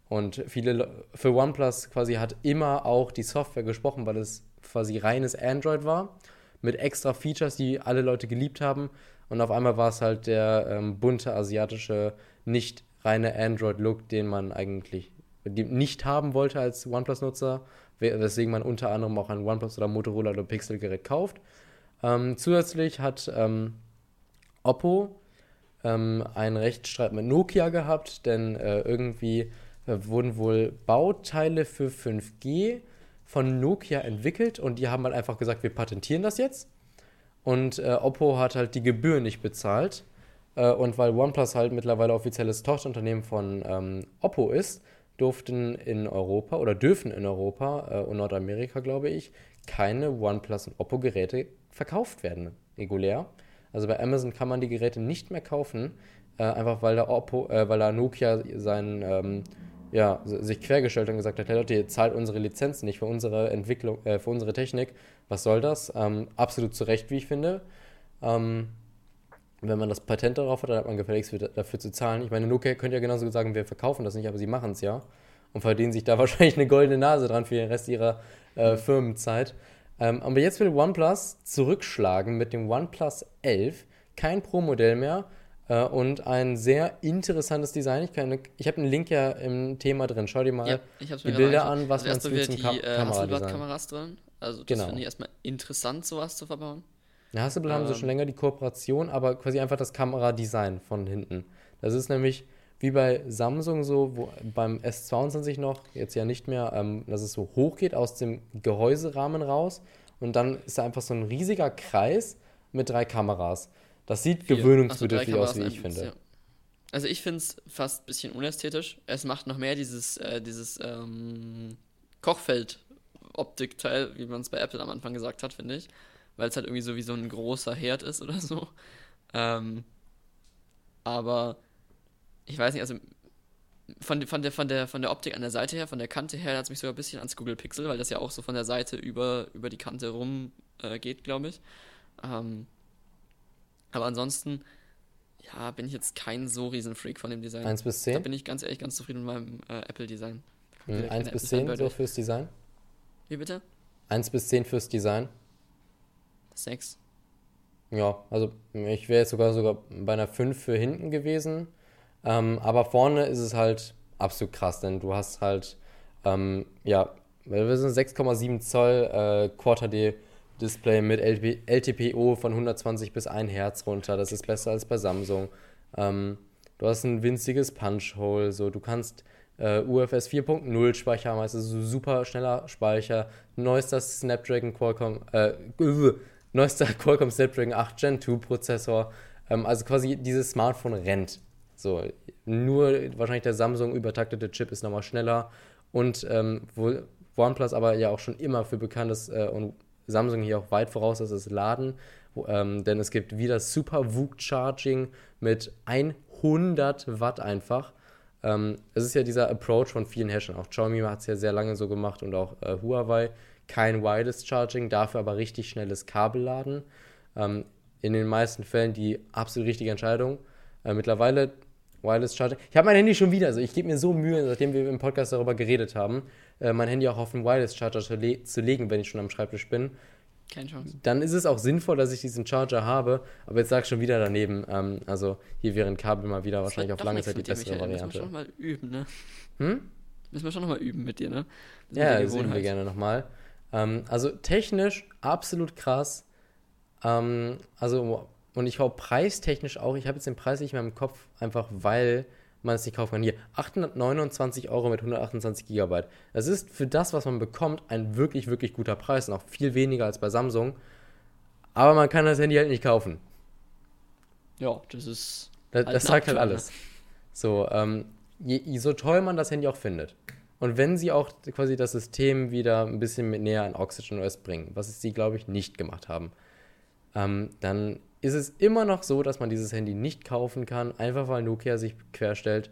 Und viele Le- für OnePlus quasi hat immer auch die Software gesprochen, weil es quasi reines Android war, mit extra Features, die alle Leute geliebt haben. Und auf einmal war es halt der ähm, bunte asiatische, nicht reine Android-Look, den man eigentlich nicht haben wollte als OnePlus-Nutzer, we- weswegen man unter anderem auch ein OnePlus oder Motorola oder Pixel-Gerät kauft. Ähm, zusätzlich hat ähm, Oppo ähm, einen Rechtsstreit mit Nokia gehabt, denn äh, irgendwie äh, wurden wohl Bauteile für 5G von Nokia entwickelt und die haben halt einfach gesagt, wir patentieren das jetzt. Und äh, Oppo hat halt die Gebühren nicht bezahlt. Äh, und weil OnePlus halt mittlerweile offizielles Tochterunternehmen von ähm, Oppo ist, durften in Europa oder dürfen in Europa äh, und Nordamerika, glaube ich, keine OnePlus und Oppo-Geräte verkauft werden, regulär. Also bei Amazon kann man die Geräte nicht mehr kaufen, äh, einfach weil da Oppo, äh, weil da Nokia seinen, ähm, ja, sich quergestellt und gesagt hat, hey Leute, ihr zahlt unsere Lizenzen nicht für unsere Entwicklung, äh, für unsere Technik. Was soll das? Ähm, absolut zu Recht, wie ich finde. Ähm, wenn man das Patent darauf hat, dann hat man gefälligst für- dafür zu zahlen. Ich meine, Nokia könnte ja genauso sagen, wir verkaufen das nicht, aber sie machen es ja. Und verdienen sich da wahrscheinlich eine goldene Nase dran für den Rest ihrer äh, Firmenzeit. Ähm, aber jetzt will OnePlus zurückschlagen mit dem OnePlus 11. Kein Pro-Modell mehr äh, und ein sehr interessantes Design. Ich, kann- ich habe einen Link ja im Thema drin. Schau dir mal Ja, die Bilder an, was also man zum Kam äh. Hasselblad-Kameras drin. Also das Genau. finde ich erstmal interessant, sowas zu verbauen. Ja, Hasselblad haben sie Ähm. schon länger die Kooperation, aber quasi einfach das Kameradesign von hinten. Das ist nämlich wie bei Samsung so, wo beim S22 noch, jetzt ja nicht mehr, ähm, dass es so hoch geht aus dem Gehäuserahmen raus und dann ist da einfach so ein riesiger Kreis mit drei Kameras. Das sieht Vier. gewöhnungsbedürftig so, aus, wie ich finde. ja. Also ich finde es fast ein bisschen unästhetisch. Es macht noch mehr dieses, äh, dieses ähm, Kochfeld-Optikteil, wie man es bei Apple am Anfang gesagt hat, finde ich. Weil es halt irgendwie so wie so ein großer Herd ist oder so. Ähm, aber ich weiß nicht, also von, von, der, von, der, von der Optik an der Seite her, von der Kante her, hat es mich sogar ein bisschen ans Google Pixel, weil das ja auch so von der Seite über, über die Kante rum äh, geht, glaube ich. Ähm, aber ansonsten, ja, bin ich jetzt kein so riesen Freak von dem Design. 1 bis Da 10? bin ich ganz ehrlich ganz zufrieden mit meinem äh, Apple-Design. Mhm, wieder 1 keine bis Apple 10 so fürs Design? Wie bitte? 1 bis 10 fürs Design? Sechs. Ja, also ich wäre jetzt sogar sogar bei einer 5 für hinten gewesen. Ähm, aber vorne ist es halt absolut krass, denn du hast halt, ähm, ja, wir sind 6,7 Zoll äh, Quad HD Display mit LTPO von 120 bis 1 Hertz runter. Das ist besser als bei Samsung. Ähm, du hast ein winziges Punch-Hole, so du kannst äh, UFS 4.0 Speicher haben, also super schneller Speicher, neuester Snapdragon Qualcomm, äh, neuester Qualcomm Snapdragon 8 Gen 2 Prozessor, ähm, also quasi dieses Smartphone rennt. So, nur wahrscheinlich der Samsung übertaktete Chip ist nochmal schneller und ähm, wo OnePlus aber ja auch schon immer für bekannt ist äh, und Samsung hier auch weit voraus ist, ist Laden, ähm, denn es gibt wieder Super VOOC Charging mit 100 Watt einfach. Ähm, es ist ja dieser Approach von vielen Herstellern, auch Xiaomi hat es ja sehr lange so gemacht und auch äh, Huawei, kein Wireless Charging, dafür aber richtig schnelles Kabelladen. Ähm, in den meisten Fällen die absolut richtige Entscheidung. Äh, mittlerweile Wireless Charging. Ich habe mein Handy schon wieder, also ich gebe mir so Mühe, seitdem wir im Podcast darüber geredet haben, äh, mein Handy auch auf einen Wireless Charger zu, le zu, legen, wenn ich schon am Schreibtisch bin. Keine Chance. Dann ist es auch sinnvoll, dass ich diesen Charger habe, aber jetzt sag ich schon wieder daneben. Ähm, also hier wäre ein Kabel mal wieder wahrscheinlich auf lange Zeit die bessere Variante. Müssen wir schon mal üben, ne? Hm? Müssen wir schon nochmal üben mit dir, ne? ja, das üben wir gerne nochmal. Ähm, also technisch absolut krass. Ähm, also und ich glaube, preistechnisch auch, ich habe jetzt den Preis nicht mehr im Kopf, einfach weil man es nicht kaufen kann. Hier, 829 Euro mit 128 Gigabyte. Das ist für das, was man bekommt, ein wirklich, wirklich guter Preis. Noch viel weniger als bei Samsung. Aber man kann das Handy halt nicht kaufen. Ja, das ist. Das, halt das sagt halt alles. So, ähm, je, so toll man das Handy auch findet. Und wenn sie auch quasi das System wieder ein bisschen näher an Oxygen OS bringen, was sie, glaube ich, nicht gemacht haben, ähm, dann ist es immer noch so, dass man dieses Handy nicht kaufen kann, einfach weil Nokia sich querstellt.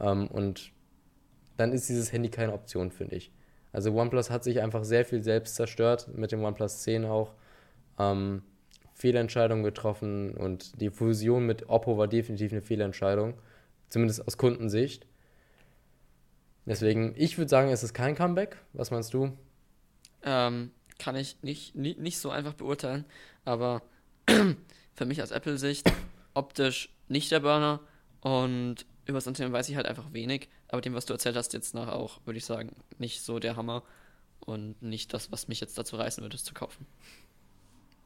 Ähm, und dann ist dieses Handy keine Option, finde ich. Also OnePlus hat sich einfach sehr viel selbst zerstört, mit dem OnePlus 10 auch. Ähm, Fehlentscheidungen getroffen und die Fusion mit Oppo war definitiv eine Fehlentscheidung, zumindest aus Kundensicht. Deswegen, ich würde sagen, es ist kein Comeback. Was meinst du? Ähm, kann ich nicht, nicht, nicht so einfach beurteilen, aber für mich aus Apple-Sicht optisch nicht der Burner und über das Unternehmen weiß ich halt einfach wenig, aber dem, was du erzählt hast, jetzt nach auch, würde ich sagen, nicht so der Hammer und nicht das, was mich jetzt dazu reißen würde, es zu kaufen.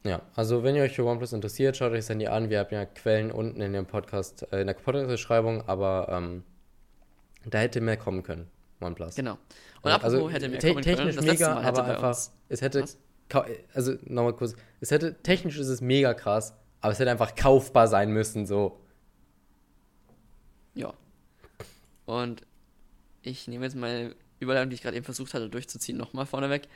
Ja, also wenn ihr euch für OnePlus interessiert, schaut euch das Handy an. Wir haben ja Quellen unten in dem Podcast, äh, in der Podcast-Beschreibung, aber ähm, da hätte mehr kommen können, OnePlus. Genau. Und apropos also, hätte mehr kommen technisch können, mega, aber einfach, es hätte, also nochmal kurz, es hätte, technisch ist es mega krass, aber es hätte einfach kaufbar sein müssen, so. Ja. Und ich nehme jetzt meine Überleitung, die ich gerade eben versucht hatte durchzuziehen, nochmal vorneweg.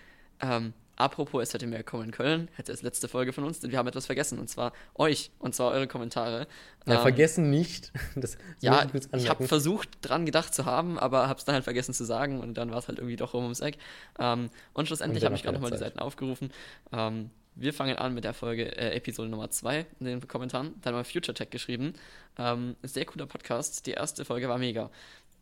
Ähm, apropos, es hätte mehr kommen können, hätte es letzte Folge von uns, denn wir haben etwas vergessen, und zwar euch, und zwar eure Kommentare. Ja, ähm, vergessen nicht. Das, das ja, ich habe versucht, dran gedacht zu haben, aber habe es dann halt vergessen zu sagen, und dann war es halt irgendwie doch rum ums Eck. Ähm, und schlussendlich habe ich gerade nochmal die Seiten aufgerufen. Ähm, wir fangen an mit der Folge, äh, Episode Nummer 2 in den Kommentaren. Dann mal Future Tech geschrieben. Ähm, sehr cooler Podcast. Die erste Folge war mega.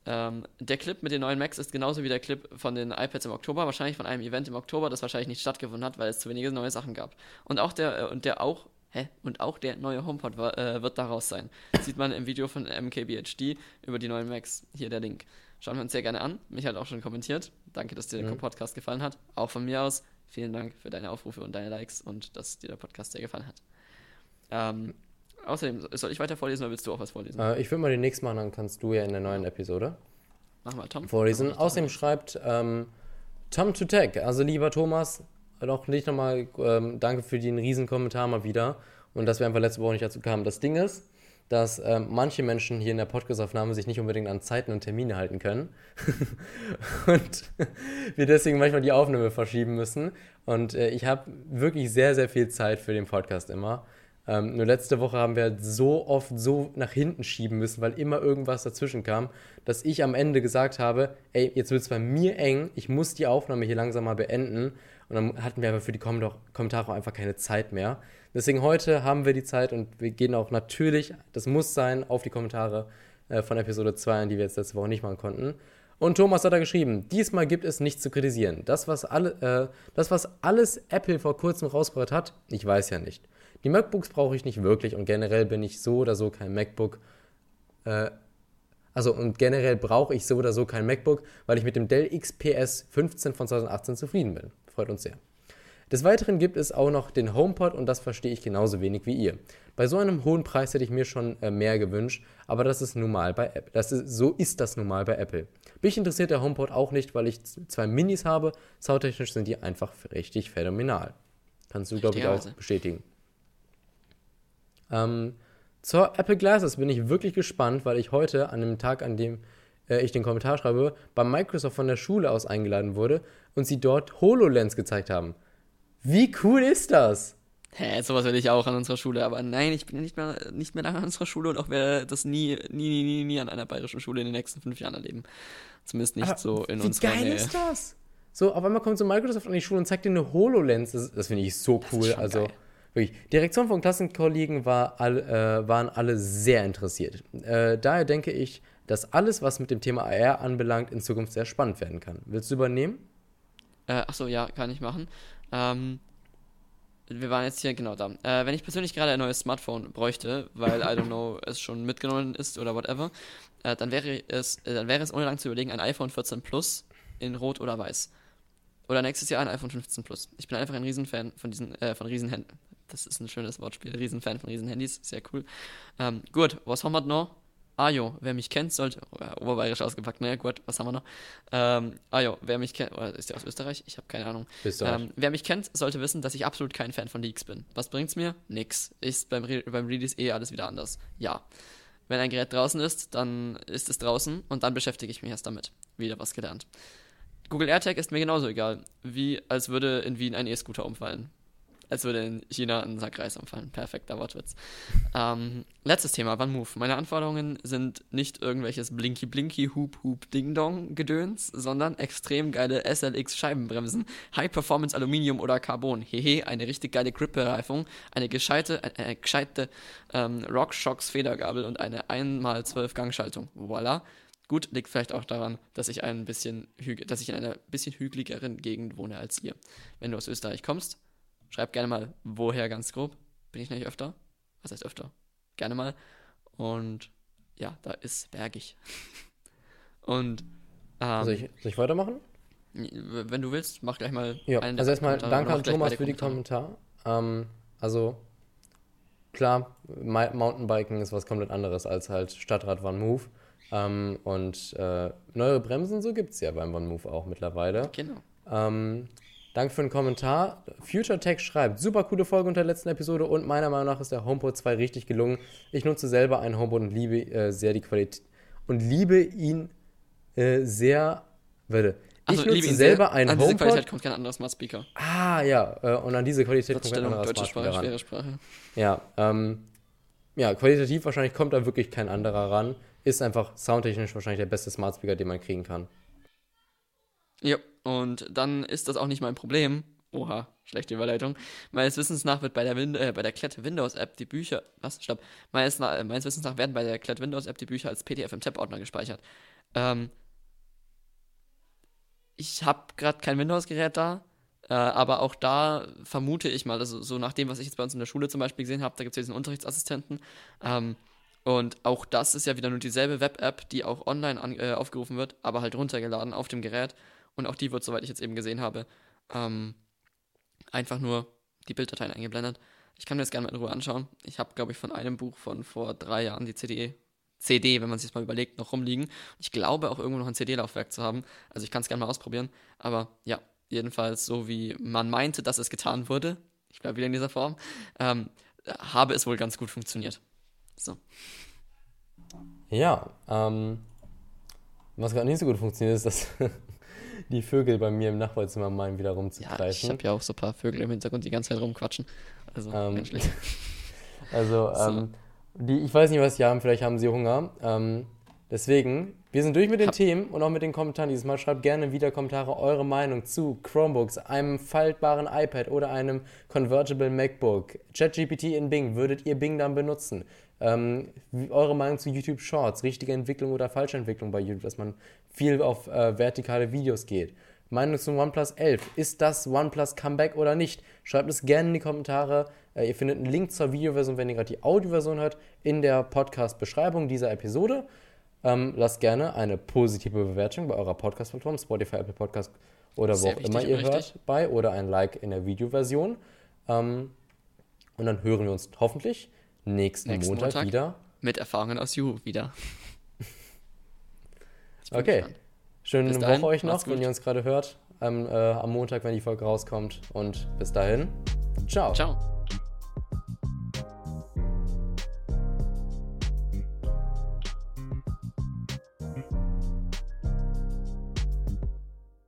Ähm, der Clip mit den neuen Macs ist genauso wie der Clip von den iPads im Oktober, wahrscheinlich von einem Event im Oktober, das wahrscheinlich nicht stattgefunden hat, weil es zu wenige neue Sachen gab. Und auch der, äh, und der auch, hä? Und auch der neue HomePod war, äh, wird daraus sein. Das sieht man im Video von MKBHD über die neuen Macs. Hier der Link. Schauen wir uns sehr gerne an. Mich hat auch schon kommentiert. Danke, dass dir der mhm. Podcast gefallen hat. Auch von mir aus. Vielen Dank für deine Aufrufe und deine Likes und dass dir der Podcast sehr gefallen hat. Ähm, außerdem, soll ich weiter vorlesen oder willst du auch was vorlesen? Äh, ich würde mal den nächsten machen, dann kannst du ja in der neuen Episode Mach mal, Tom. vorlesen. Außerdem schreibt ähm, Tom to Tech, also lieber Thomas, auch nicht nochmal ähm, danke für den riesen Kommentar mal wieder und dass wir einfach letzte Woche nicht dazu kamen. Das Ding ist, dass äh, manche Menschen hier in der Podcastaufnahme sich nicht unbedingt an Zeiten und Termine halten können und wir deswegen manchmal die Aufnahme verschieben müssen. Und äh, ich habe wirklich sehr, sehr viel Zeit für den Podcast immer. Ähm, nur letzte Woche haben wir so oft so nach hinten schieben müssen, weil immer irgendwas dazwischen kam, dass ich am Ende gesagt habe, ey, jetzt wird es bei mir eng, ich muss die Aufnahme hier langsam mal beenden. Und dann hatten wir aber für die Kommentare einfach keine Zeit mehr. Deswegen heute haben wir die Zeit und wir gehen auch natürlich, das muss sein, auf die Kommentare äh, von Episode 2 an, die wir jetzt letzte Woche nicht machen konnten. Und Thomas hat da geschrieben, diesmal gibt es nichts zu kritisieren. Das, was, alle, äh, das, was alles Apple vor kurzem rausgebracht hat, ich weiß ja nicht. Die MacBooks brauche ich nicht wirklich und generell bin ich so oder so kein MacBook. Äh, also und generell brauche ich so oder so kein MacBook, weil ich mit dem Dell XPS 15 von 2018 zufrieden bin. Freut uns sehr. Des Weiteren gibt es auch noch den HomePod und das verstehe ich genauso wenig wie ihr. Bei so einem hohen Preis hätte ich mir schon äh, mehr gewünscht, aber das ist normal bei Apple. Das ist, so ist das normal bei Apple. Mich interessiert der HomePod auch nicht, weil ich zwei Minis habe. Soundtechnisch sind die einfach richtig phänomenal. Kannst du, glaube ich, auch bestätigen. Ähm, zur Apple Glasses bin ich wirklich gespannt, weil ich heute, an dem Tag, an dem äh, ich den Kommentar schreibe, bei Microsoft von der Schule aus eingeladen wurde und sie dort HoloLens gezeigt haben. Wie cool ist das? Hä, sowas will ich auch an unserer Schule, aber nein, ich bin ja nicht mehr, nicht mehr an unserer Schule und auch werde das nie, nie, nie, nie, nie an einer bayerischen Schule in den nächsten fünf Jahren erleben. Zumindest nicht aber so in wie unserer geil Nähe. ist das? So, auf einmal kommt so Microsoft an die Schule und zeigt dir eine HoloLens. Das, das finde ich so cool. Also, geil. wirklich. Die Reaktion von Klassenkollegen war all, äh, waren alle sehr interessiert. Äh, daher denke ich, dass alles, was mit dem Thema AR anbelangt, in Zukunft sehr spannend werden kann. Willst du übernehmen? Äh, achso, ja, kann ich machen. Ähm, wir waren jetzt hier genau da. Äh, wenn ich persönlich gerade ein neues Smartphone bräuchte, weil, I don't know, es schon mitgenommen ist oder whatever, äh, dann, wäre es, äh, dann wäre es ohne lang zu überlegen ein iPhone 14 Plus in Rot oder Weiß. Oder nächstes Jahr ein iPhone 15 Plus. Ich bin einfach ein Riesenfan von diesen, äh, von Riesenhänden. Das ist ein schönes Wortspiel. Riesenfan von Riesenhandys. Sehr cool. Ähm, gut, was haben wir noch? Ajo, wer mich kennt, sollte. Oh, oberbayerisch ausgepackt, naja, gut, was haben wir noch? Ähm, Ajo, wer mich kennt. Oder ist der aus Österreich? Ich habe keine Ahnung. Ähm, wer mich kennt, sollte wissen, dass ich absolut kein Fan von Leaks bin. Was bringt's mir? Nix. Ist beim, Re beim Release eh alles wieder anders. Ja. Wenn ein Gerät draußen ist, dann ist es draußen und dann beschäftige ich mich erst damit. Wieder was gelernt. Google AirTag ist mir genauso egal, wie als würde in Wien ein E-Scooter umfallen als würde in China ein Sack Reis umfallen. Perfekter Wortwitz. Ähm, letztes Thema, One Move. Meine Anforderungen sind nicht irgendwelches Blinky Blinky Hoop Hoop Ding Dong Gedöns, sondern extrem geile SLX Scheibenbremsen, High Performance Aluminium oder Carbon. Hehe, eine richtig geile Grip-Bereifung, eine gescheite, eine, eine gescheite ähm, RockShox Federgabel und eine 1x12 Gangschaltung. Voila. Gut, liegt vielleicht auch daran, dass ich ein bisschen dass ich in einer bisschen hügeligeren Gegend wohne als ihr. Wenn du aus Österreich kommst, Schreibt gerne mal, woher ganz grob. Bin ich nicht öfter? Was heißt öfter? Gerne mal. Und ja, da ist bergig. Und ähm, soll, ich, soll ich weitermachen? Wenn du willst, mach gleich mal. Ja, also erstmal danke an Thomas für die Kommentar. Ähm, also klar, Mountainbiken ist was komplett anderes als halt Stadtrad One Move. Ähm, und äh, neuere Bremsen, so gibt es ja beim One Move auch mittlerweile. Genau. Ähm, Danke für den Kommentar. Future Tech schreibt, super coole Folge unter der letzten Episode und meiner Meinung nach ist der HomePod 2 richtig gelungen. Ich nutze selber einen HomePod und liebe äh, sehr die Qualität und liebe ihn äh, sehr. Warte. Also, ich nutze selber sehr, einen an HomePod. An diese Qualität kommt kein anderer Smart Speaker. Ah, ja. Äh, und an diese Qualität kommt kein anderer Smart Speaker Sprache, schwere Sprache. Ja, ähm, ja, qualitativ wahrscheinlich kommt da wirklich kein anderer ran. Ist einfach soundtechnisch wahrscheinlich der beste Smart Speaker, den man kriegen kann. Ja, und dann ist das auch nicht mein Problem. Oha, schlechte Überleitung. Meines Wissens nach wird bei der, Win äh, bei der Klett Windows App die Bücher. Was? Stopp. Meines, äh, meines Wissens nach werden bei der Klett Windows App die Bücher als PDF im Tab-Ordner gespeichert. Ähm, ich habe gerade kein Windows-Gerät da, äh, aber auch da vermute ich mal, also so nach dem, was ich jetzt bei uns in der Schule zum Beispiel gesehen habe, da gibt es ja diesen Unterrichtsassistenten. Ähm, und auch das ist ja wieder nur dieselbe Web-App, die auch online an, äh, aufgerufen wird, aber halt runtergeladen auf dem Gerät. Und auch die wird, soweit ich jetzt eben gesehen habe, ähm, einfach nur die Bilddateien eingeblendet. Ich kann mir das gerne mal in Ruhe anschauen. Ich habe, glaube ich, von einem Buch von vor drei Jahren die CD, CD, wenn man sich das mal überlegt, noch rumliegen. Ich glaube auch irgendwo noch ein CD-Laufwerk zu haben. Also ich kann es gerne mal ausprobieren. Aber ja, jedenfalls so wie man meinte, dass es getan wurde, ich bleibe wieder in dieser Form, ähm, habe es wohl ganz gut funktioniert. So. Ja, ähm, was gerade nicht so gut funktioniert, ist, dass die Vögel bei mir im Nachbarzimmer meinen wieder rumzukreischen. Ja, ich habe ja auch so ein paar Vögel im Hintergrund, die ganze Zeit rumquatschen. Also, ähm, also, so. ähm, die, ich weiß nicht, was sie haben, vielleicht haben sie Hunger. Ähm, deswegen, wir sind durch mit den Hab Themen und auch mit den Kommentaren dieses Mal. Schreibt gerne wieder Kommentare, eure Meinung zu Chromebooks, einem faltbaren iPad oder einem Convertible MacBook. ChatGPT in Bing, würdet ihr Bing dann benutzen? Ähm, eure Meinung zu YouTube Shorts, richtige Entwicklung oder falsche Entwicklung bei YouTube, dass man viel auf äh, vertikale Videos geht. Meinung zum OnePlus 11. Ist das OnePlus Comeback oder nicht? Schreibt es gerne in die Kommentare. Äh, ihr findet einen Link zur Videoversion, wenn ihr gerade die Audioversion hört, in der Podcast-Beschreibung dieser Episode. Ähm, lasst gerne eine positive Bewertung bei eurer Podcast-Plattform, Spotify, Apple Podcast oder Sehr wo auch immer ihr richtig. hört bei oder ein Like in der Videoversion. Ähm, und dann hören wir uns hoffentlich nächsten, Nächsten Montag, Montag. wieder. Mit Erfahrungen aus Juhu wieder. Okay. gespannt. Schöne Bis Woche euch noch, wenn ihr uns gerade hört. Am, äh, am Montag, wenn die Folge rauskommt. Und bis dahin, ciao. Ciao.